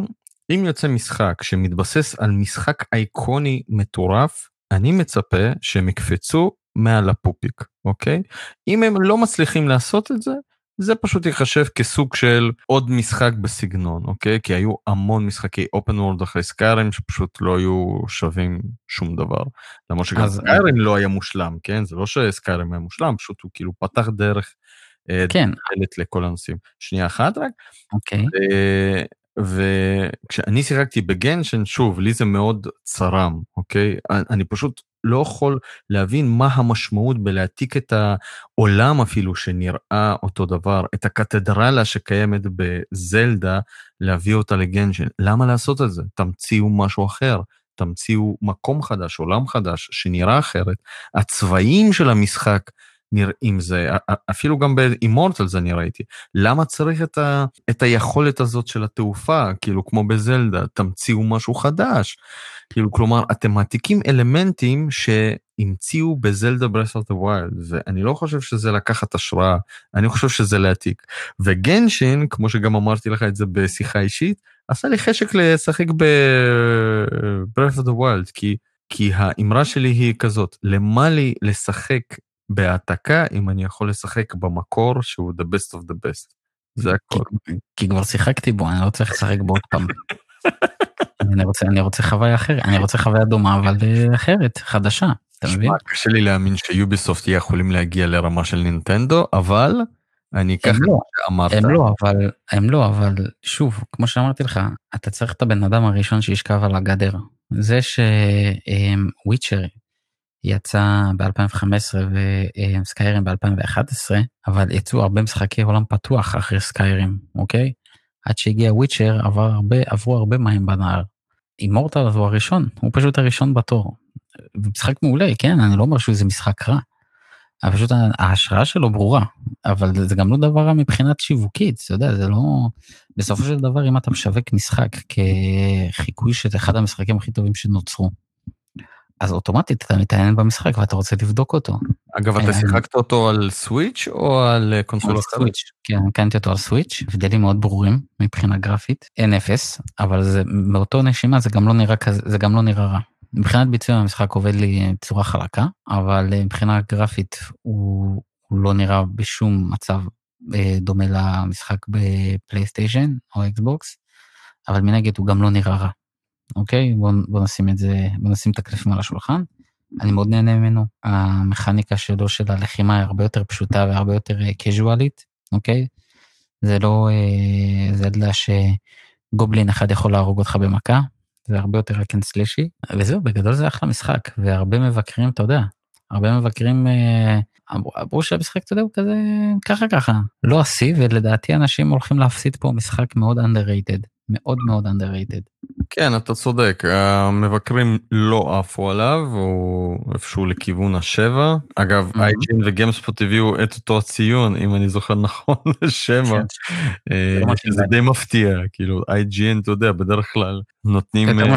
אם יוצא משחק שמתבסס על משחק אייקוני מטורף, אני מצפה שהם יקפצו מעל הפופיק, אוקיי? אם הם לא מצליחים לעשות את זה, זה פשוט ייחשב כסוג של עוד משחק בסגנון, אוקיי? כי היו המון משחקי אופן וורד אחרי סקיירים שפשוט לא היו שווים שום דבר. למרות שגם אז- סקיירים לא היה מושלם, כן? זה לא שסקיירים היה מושלם, פשוט הוא כאילו פתח דרך אה, כן, דלת לכל הנושאים. שנייה אחת רק. אוקיי. וכשאני שיחקתי בגנשן, שוב, לי זה מאוד צרם, אוקיי? אני פשוט לא יכול להבין מה המשמעות בלהעתיק את העולם אפילו שנראה אותו דבר, את הקתדרלה שקיימת בזלדה, להביא אותה לגנשן. למה לעשות את זה? תמציאו משהו אחר. תמציאו מקום חדש, עולם חדש, שנראה אחרת. הצבעים של המשחק נראים זה, אפילו גם ב Immortals אני ראיתי. למה צריך את, ה, את היכולת הזאת של התעופה, כאילו כמו בזלדה, תמציאו משהו חדש. כאילו, כלומר, אתם מעתיקים אלמנטים שהמציאו בזלדה Breath of the Wild, ואני לא חושב שזה לקחת השראה, אני חושב שזה להעתיק. ו Genshin, כמו שגם אמרתי לך את זה בשיחה אישית, עשה לי חשק לשחק ב-Breath of the Wild, כי, כי האמרה שלי היא כזאת, למה לי לשחק בהעתקה אם אני יכול לשחק במקור שהוא the best of the best. זה הכל. כי, כי כבר שיחקתי בו, אני לא צריך לשחק בו עוד פעם. *laughs* אני רוצה, אני רוצה חוויה אחרת, אני רוצה חוויה דומה אבל אה, אחרת, חדשה, אתה מבין? קשה לי להאמין שיוביסופט יהיה יכולים להגיע לרמה של נינטנדו, אבל אני ככה לא, אמרת. הם לא, אבל, הם לא, אבל שוב, כמו שאמרתי לך, אתה צריך את הבן אדם הראשון שישכב על הגדר. זה שוויצ'ר יצא ב-2015 וסקיירים ב-2011, אבל יצאו הרבה משחקי עולם פתוח אחרי סקיירים, אוקיי? עד שהגיע וויצ'ר עבר הרבה, עברו הרבה מים בנהר. אימורטל הוא הראשון, הוא פשוט הראשון בתור. משחק מעולה, כן, אני לא אומר שהוא איזה משחק רע. אבל פשוט ההשראה שלו ברורה, אבל זה גם לא דבר רע מבחינת שיווקית, אתה יודע, זה לא... בסופו של דבר, אם אתה משווק משחק כחיקוי של אחד המשחקים הכי טובים שנוצרו, אז אוטומטית אתה מתעניין במשחק ואתה רוצה לבדוק אותו. אגב, אתה אה, שיחקת אותו על סוויץ' או על אה, קונסולה? סוויץ', כן, קנתי אותו על סוויץ', הבדלים מאוד ברורים מבחינה גרפית, אין אפס, אבל זה מאותו נשימה זה גם לא נראה כזה, זה גם לא נראה רע. מבחינת ביצוע המשחק עובד לי בצורה חלקה, אבל אה, מבחינה גרפית הוא, הוא לא נראה בשום מצב דומה למשחק בפלייסטיישן או אקסבוקס, אבל מנגד הוא גם לא נראה רע. אוקיי? בוא, בוא נשים את זה, בוא נשים את הקלפים על השולחן. אני מאוד נהנה ממנו. המכניקה שלו של הלחימה היא הרבה יותר פשוטה והרבה יותר קזואלית, אוקיי? זה לא, אה, זה לא שגובלין אחד יכול להרוג אותך במכה, זה הרבה יותר רק סלשי, וזהו, בגדול זה אחלה משחק, והרבה מבקרים, אתה יודע, הרבה מבקרים אה, אמרו שהמשחק, אתה יודע, הוא כזה ככה ככה, לא השיא, ולדעתי אנשים הולכים להפסיד פה משחק מאוד underrated. מאוד מאוד underrated. כן, אתה צודק, המבקרים לא עפו עליו, הוא איפשהו לכיוון השבע. אגב, mm-hmm. IGN וגיימספוט הביאו את אותו הציון, אם אני זוכר נכון, *laughs* לשבע. כן. אה, זה די מפתיע, כאילו, IGN, אתה יודע, בדרך כלל נותנים... אה,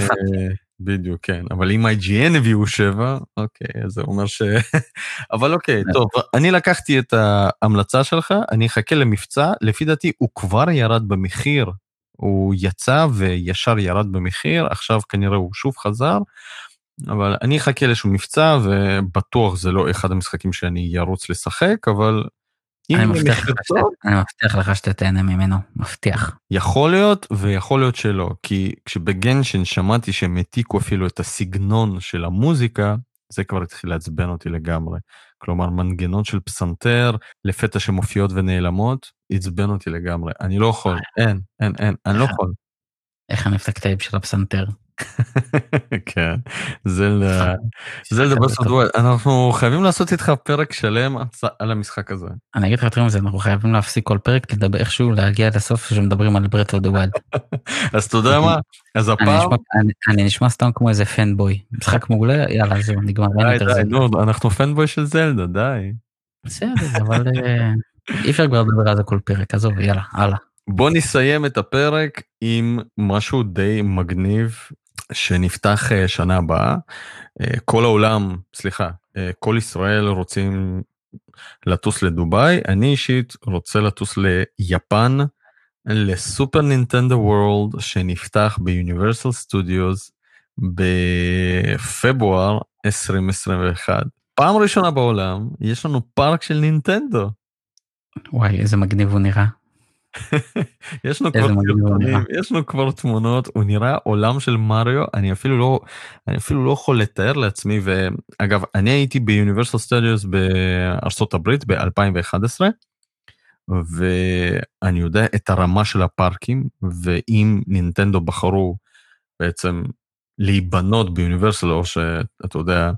בדיוק, כן, אבל אם IGN הביאו שבע, אוקיי, אז זה אומר ש... *laughs* אבל אוקיי, כן. טוב, אני לקחתי את ההמלצה שלך, אני אחכה למבצע, לפי דעתי הוא כבר ירד במחיר הוא יצא וישר ירד במחיר, עכשיו כנראה הוא שוב חזר, אבל אני אחכה לאיזשהו מבצע, ובטוח זה לא אחד המשחקים שאני ארוץ לשחק, אבל... אני מבטיח, לך טוב, אני מבטיח לך שאתה תהנה ממנו, מבטיח. יכול להיות ויכול להיות שלא, כי כשבגנשן שמעתי שהם העתיקו אפילו את הסגנון של המוזיקה, זה כבר התחיל לעצבן אותי לגמרי. כלומר, מנגנון של פסנתר לפתע שמופיעות ונעלמות, עצבן אותי לגמרי. אני לא יכול, אין, אין, אין, אני לא יכול. איך אני אפתק טייפ של הפסנתר? *laughs* כן, זלדה, זלדה Breath of the Wild, אנחנו חייבים לעשות איתך פרק שלם על המשחק הזה. אני אגיד לך יותר מזה, אנחנו חייבים להפסיק כל פרק, לדבר איכשהו להגיע לסוף שמדברים על Breath of the Wild. אז אתה יודע מה, אז הפעם... אני נשמע סתם כמו איזה fanboy, משחק מעולה, יאללה זהו, נגמר. די די, נו, אנחנו fanboy של זלדה, די. בסדר, אבל אה, אי אפשר כבר לדבר על זה כל פרק, עזוב, יאללה, הלאה. בוא נסיים את הפרק עם משהו די מגניב שנפתח אה, שנה הבאה. אה, כל העולם, סליחה, אה, כל ישראל רוצים לטוס לדובאי, אני אישית רוצה לטוס ליפן, לסופר נינטנדו וורלד שנפתח ביוניברסל סטודיוס בפברואר 2021. פעם ראשונה בעולם יש לנו פארק של נינטנדו. וואי איזה מגניב הוא נראה. *laughs* יש לנו כבר סרטונים, יש לנו כבר תמונות, הוא נראה עולם של מריו, אני אפילו לא, אני אפילו לא יכול לתאר לעצמי, ואגב, אני הייתי ביוניברסל סטודיוס בארצות הברית ב-2011, ואני יודע את הרמה של הפארקים, ואם נינטנדו בחרו בעצם להיבנות ביוניברסל, או שאתה יודע,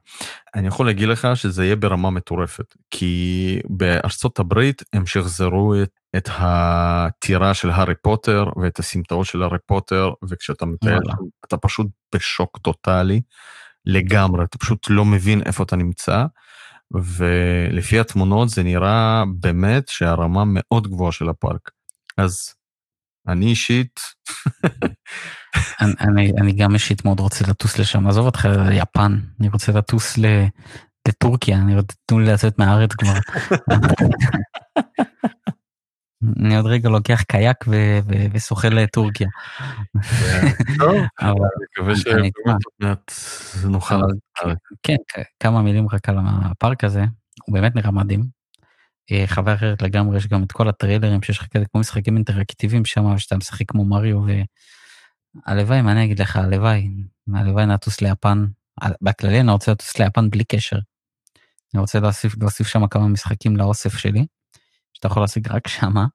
אני יכול להגיד לך שזה יהיה ברמה מטורפת, כי בארצות הברית הם שחזרו את, את הטירה של הארי פוטר ואת הסמטאות של הארי פוטר, וכשאתה מטייל, אתה פשוט בשוק טוטאלי לגמרי, אתה פשוט לא מבין איפה אתה נמצא. ולפי התמונות זה נראה באמת שהרמה מאוד גבוהה של הפארק. אז אני אישית... אני, אני, אני גם אישית מאוד רוצה לטוס לשם, עזוב אותך ליפן, אני רוצה לטוס ל, לטורקיה, אני רוצה תנו לי לצאת מהארץ כבר. אני עוד רגע לוקח קייק ושוחה לטורקיה. טוב, אני מקווה שבאמת נוכל. כן, כמה מילים רק על הפארק הזה, הוא באמת נראה מדהים. אה, חוויה אחרת לגמרי, יש גם את כל הטריילרים שיש לך כאלה כמו משחקים אינטראקטיביים שם, שאתה משחק כמו מריו, והלוואי, מה אני אגיד לך, הלוואי, הלוואי נטוס ליפן, בכללי אני רוצה לטוס ליפן בלי קשר. אני רוצה להוסיף, להוסיף שם כמה משחקים לאוסף שלי, שאתה יכול להשיג רק שמה,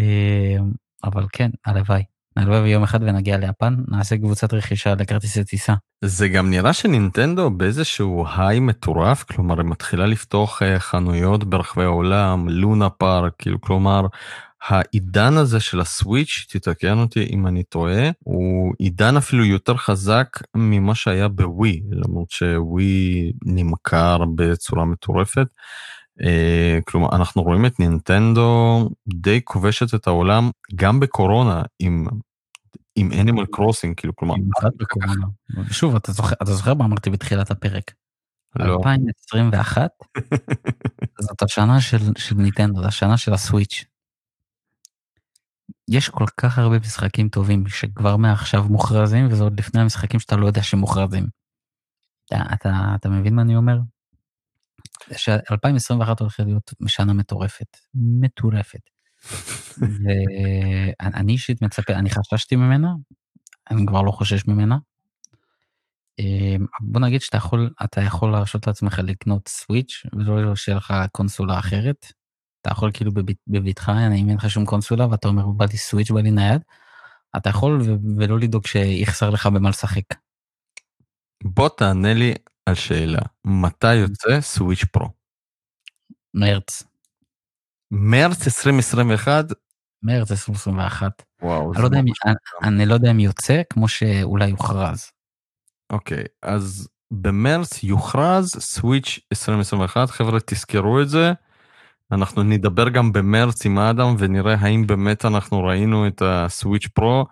אה, אבל כן, הלוואי. נלווה ביום אחד ונגיע ליפן, נעשה קבוצת רכישה לכרטיסי טיסה. זה גם נראה שנינטנדו באיזשהו היי מטורף, כלומר היא מתחילה לפתוח אה, חנויות ברחבי העולם, לונה פארק, כאילו כלומר העידן הזה של הסוויץ', תתקן אותי אם אני טועה, הוא עידן אפילו יותר חזק ממה שהיה בווי, למרות שווי נמכר בצורה מטורפת. Uh, כלומר אנחנו רואים את נינטנדו די כובשת את העולם גם בקורונה עם עם אנימל קרוסינג כאילו כלומר שוב אתה זוכר אתה זוכר מה אמרתי בתחילת הפרק. לא. 2021 *laughs* זאת השנה של, של ניטנדו השנה של הסוויץ'. יש כל כך הרבה משחקים טובים שכבר מעכשיו מוכרזים וזה עוד לפני המשחקים שאתה לא יודע שמוכרזים. אתה, אתה, אתה מבין מה אני אומר? ש-2021 הולכת להיות שנה מטורפת, מטורפת. *laughs* ואני אישית מצפה, אני חששתי ממנה, אני כבר לא חושש ממנה. אמ, בוא נגיד שאתה יכול, אתה יכול להרשות לעצמך לקנות סוויץ' ולא שיהיה לך קונסולה אחרת. אתה יכול כאילו בביתך, אם אין לך שום קונסולה ואתה אומר בא לי סוויץ' בא לי נייד, אתה יכול ולא לדאוג שיחסר לך במה לשחק. בוא תענה לי על שאלה, מתי יוצא סוויץ' פרו? מרץ. מרץ 2021? מרץ 2021. וואו. אני לא, אם, אני, אני לא יודע אם יוצא, כמו שאולי יוכרז. אוקיי, אז במרץ יוכרז סוויץ' 2021, חבר'ה תזכרו את זה. אנחנו נדבר גם במרץ עם אדם ונראה האם באמת אנחנו ראינו את הסוויץ' פרו.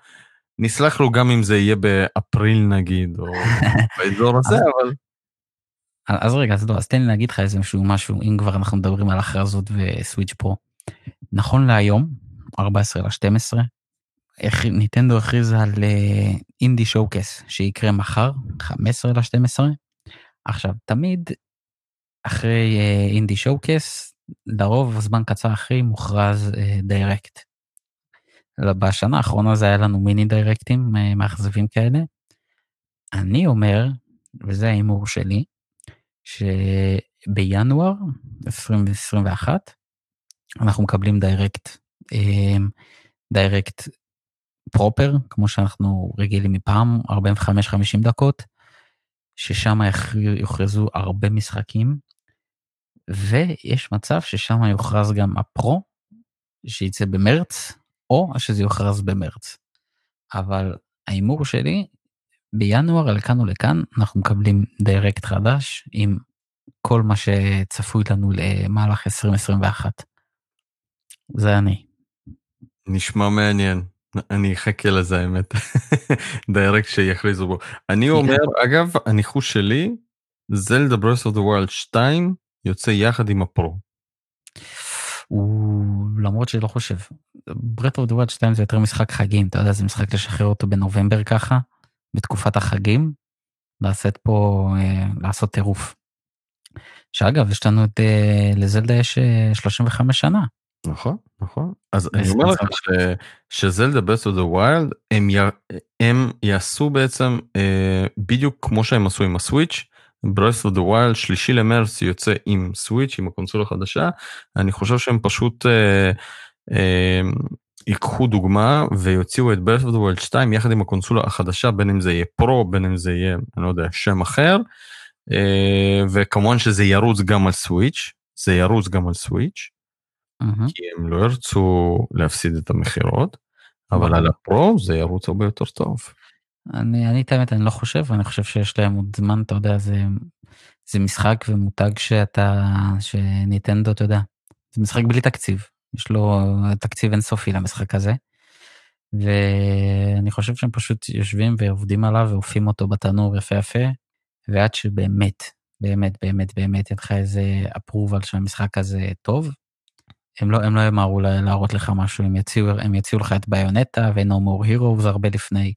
נסלח לו גם אם זה יהיה באפריל נגיד, או *laughs* באזור הזה, אבל... אז רגע, אז לא, אז תן לי להגיד לך איזשהו משהו, אם כבר אנחנו מדברים על הכרזות וסוויץ' פרו. נכון להיום, 14 ל-12, ניטנדו הכריז על אינדי uh, שואו-קס שיקרה מחר, 15 ל-12. עכשיו, תמיד אחרי אינדי uh, שואו-קס, לרוב זמן קצר אחרי מוכרז Direct. Uh, בשנה האחרונה זה היה לנו מיני דיירקטים uh, מאכזבים כאלה. אני אומר, וזה ההימור שלי, שבינואר 2021 אנחנו מקבלים Direct, Direct proper, כמו שאנחנו רגילים מפעם, 45-50 דקות, ששם יוכרזו הרבה משחקים, ויש מצב ששם יוכרז גם ה Pro, שייצא במרץ, או שזה יוכרז במרץ. אבל ההימור שלי בינואר לכאן ולכאן אנחנו מקבלים Direct חדש עם כל מה שצפוי לנו למהלך 2021. זה אני. נשמע מעניין. אני אחכה לזה האמת. *laughs* Direct שיכריזו בו. אני אומר, אגב, הניחוש שלי, זלדה Breath of the Wild 2 יוצא יחד עם ה Pro. למרות שלא חושב. Breath of the Wild 2 זה יותר משחק חגים, אתה יודע, זה משחק לשחרר אותו בנובמבר ככה. בתקופת החגים, לעשות פה, אה, לעשות טירוף. שאגב, יש לנו את, אה, לזלדה יש 35 אה, שנה. נכון, נכון. אז אני אומר לך שזלדה Breath of the Wild, הם יעשו בעצם בדיוק כמו שהם עשו עם הסוויץ', Breath of the Wild שלישי למרץ יוצא עם סוויץ' עם הקונסולה החדשה אני חושב שהם פשוט אה, ייקחו דוגמה ויוציאו את Breath of the Wild 2 יחד עם הקונסולה החדשה, בין אם זה יהיה Pro, בין אם זה יהיה, אני לא יודע, שם אחר, אה, וכמובן שזה ירוץ גם על סוויץ', זה ירוץ גם על סוויץ', מהמם. כי הם לא ירצו להפסיד את המכירות, אבל על הפרו זה ירוץ הרבה יותר טוב. אני, אני את האמת, אני לא חושב, אני חושב שיש להם עוד זמן, אתה יודע, זה, זה משחק ומותג שאתה, שניטנדו, אתה יודע, זה משחק בלי תקציב, יש לו תקציב אינסופי למשחק הזה. ואני חושב שהם פשוט יושבים ועובדים עליו ועופים אותו בתנור יפה יפה, ועד שבאמת, באמת, באמת, באמת, אין לך איזה approval שהמשחק הזה טוב, הם לא, הם לא ימהרו לה- להראות לך משהו, הם יציעו, הם יציעו לך את Bayonetta ו-No More Heroes הרבה לפני.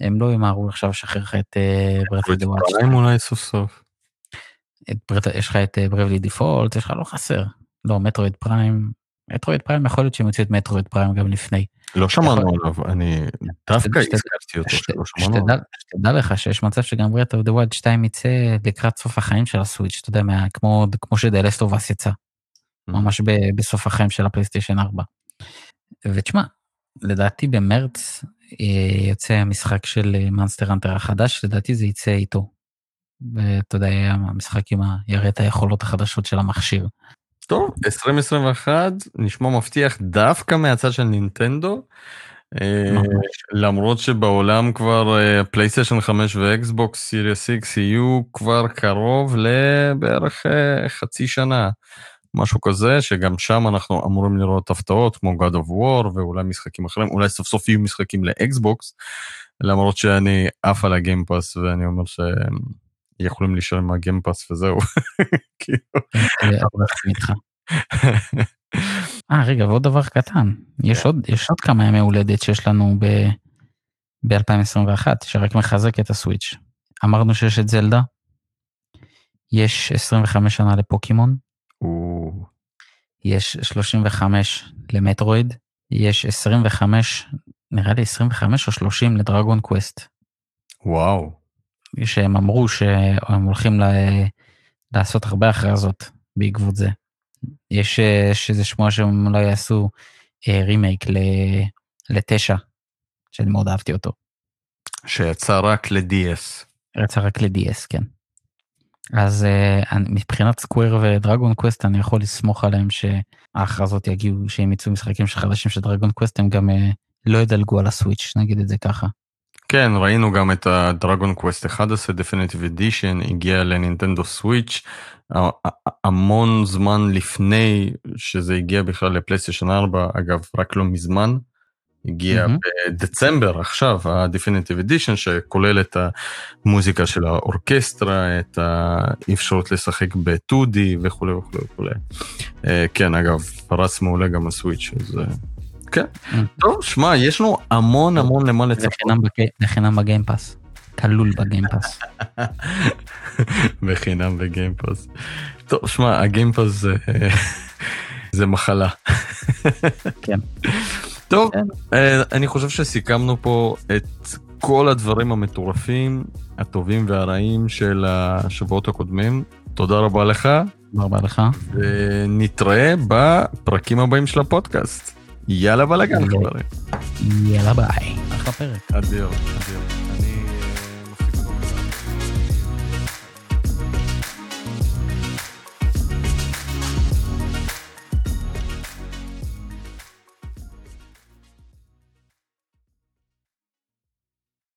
הם לא ימהרו עכשיו לשחרר לך את Breath את Prime אולי סוף סוף. יש לך את Bravely Default, יש לך לא חסר. לא, Metroid Prime, Metroid Prime יכול להיות שהם יוציאו את Metroid Prime גם לפני. לא שמענו עליו, אני דווקא הזכרתי אותו, שלא שמענו עליו. שתדע לך שיש מצב שגם Breath of the Wild 2 יצא לקראת סוף החיים של הסוויץ', אתה יודע, כמו כמו שדלסטובס יצא. ממש ב- בסוף החיים של הפלייסטיישן 4. ותשמע, לדעתי במרץ אה, יוצא המשחק של Monster Hunter החדש, לדעתי זה יצא איתו. ואתה יודע, המשחק עם ה... יראה את היכולות החדשות של המכשיר. טוב, 2021 נשמע מבטיח דווקא מהצד של נינטנדו. אה. למרות שבעולם כבר אה, פלייסטיישן 5 ו Xbox Series X יהיו כבר קרוב לבערך אה, חצי שנה. משהו כזה שגם שם אנחנו אמורים לראות הפתעות כמו God of War ואולי משחקים אחרים אולי סוף סוף יהיו משחקים לאקסבוקס למרות שאני עף על הגיימפאס ואני אומר שהם יכולים להישאר עם הגיימפאס וזהו. *laughs* כאילו. אה, אני איתך. אה, רגע, ועוד דבר קטן, יש עוד, יש עוד כמה ימי הולדת שיש לנו ב-2021, שרק מחזק את הסוויץ'. אמרנו שיש את זלדה, יש 25 שנה לפוקימון, יש 35 ל Metroid, יש 25, נראה לי 25 או 30 ל Dragon Quest. וואו. שהם אמרו שהם הולכים ל- לעשות הרבה הכרזות בעקבות זה. יש אה, איזה שמועה שהם אולי יעשו אה, רימייק ל- לתשע, שאני מאוד אהבתי אותו. שיצא רק ל-DS. יצא רק ל-DS, כן. אז אה, מבחינת Square ו Dragon Quest אני יכול לסמוך עליהם שההכרזות יגיעו, שהם יצאו משחקים חדשים של Dragon Quest הם גם אה, לא ידלגו על הסוויץ', נגיד את זה ככה. כן, ראינו גם את ה Dragon Quest 11 Definitive Edition הגיע לנינטנדו סוויץ' המון זמן לפני שזה הגיע בכלל לפלייסטיישן 4 אגב רק לא מזמן. הגיע מהמם. בדצמבר עכשיו ה Definitive Edition שכולל את המוזיקה של ה orchestra את האפשרות לשחק ב-2D וכולי וכולי וכולי. אה, כן אגב רץ מעולה גם הסוויץ' אז אה, כן. טוב שמע יש לנו המון המון למה לצפות. חינם בג- זה חינם ב Game Pass. כלול ב Game Pass. *laughs* בחינם ב Game Pass. טוב, שמע, ה Game Pass זה, *laughs* זה מחלה. *laughs* כן. טוב, כן. אה, אני חושב שסיכמנו פה את כל הדברים המטורפים, הטובים והרעים של השבועות הקודמים. תודה רבה לך, תודה רבה לך. ונתראה בפרקים הבאים של הפודקאסט. יאללה בלאגן. חברים. יאללה ביי. אחלה פרק. אדיו, אדיו.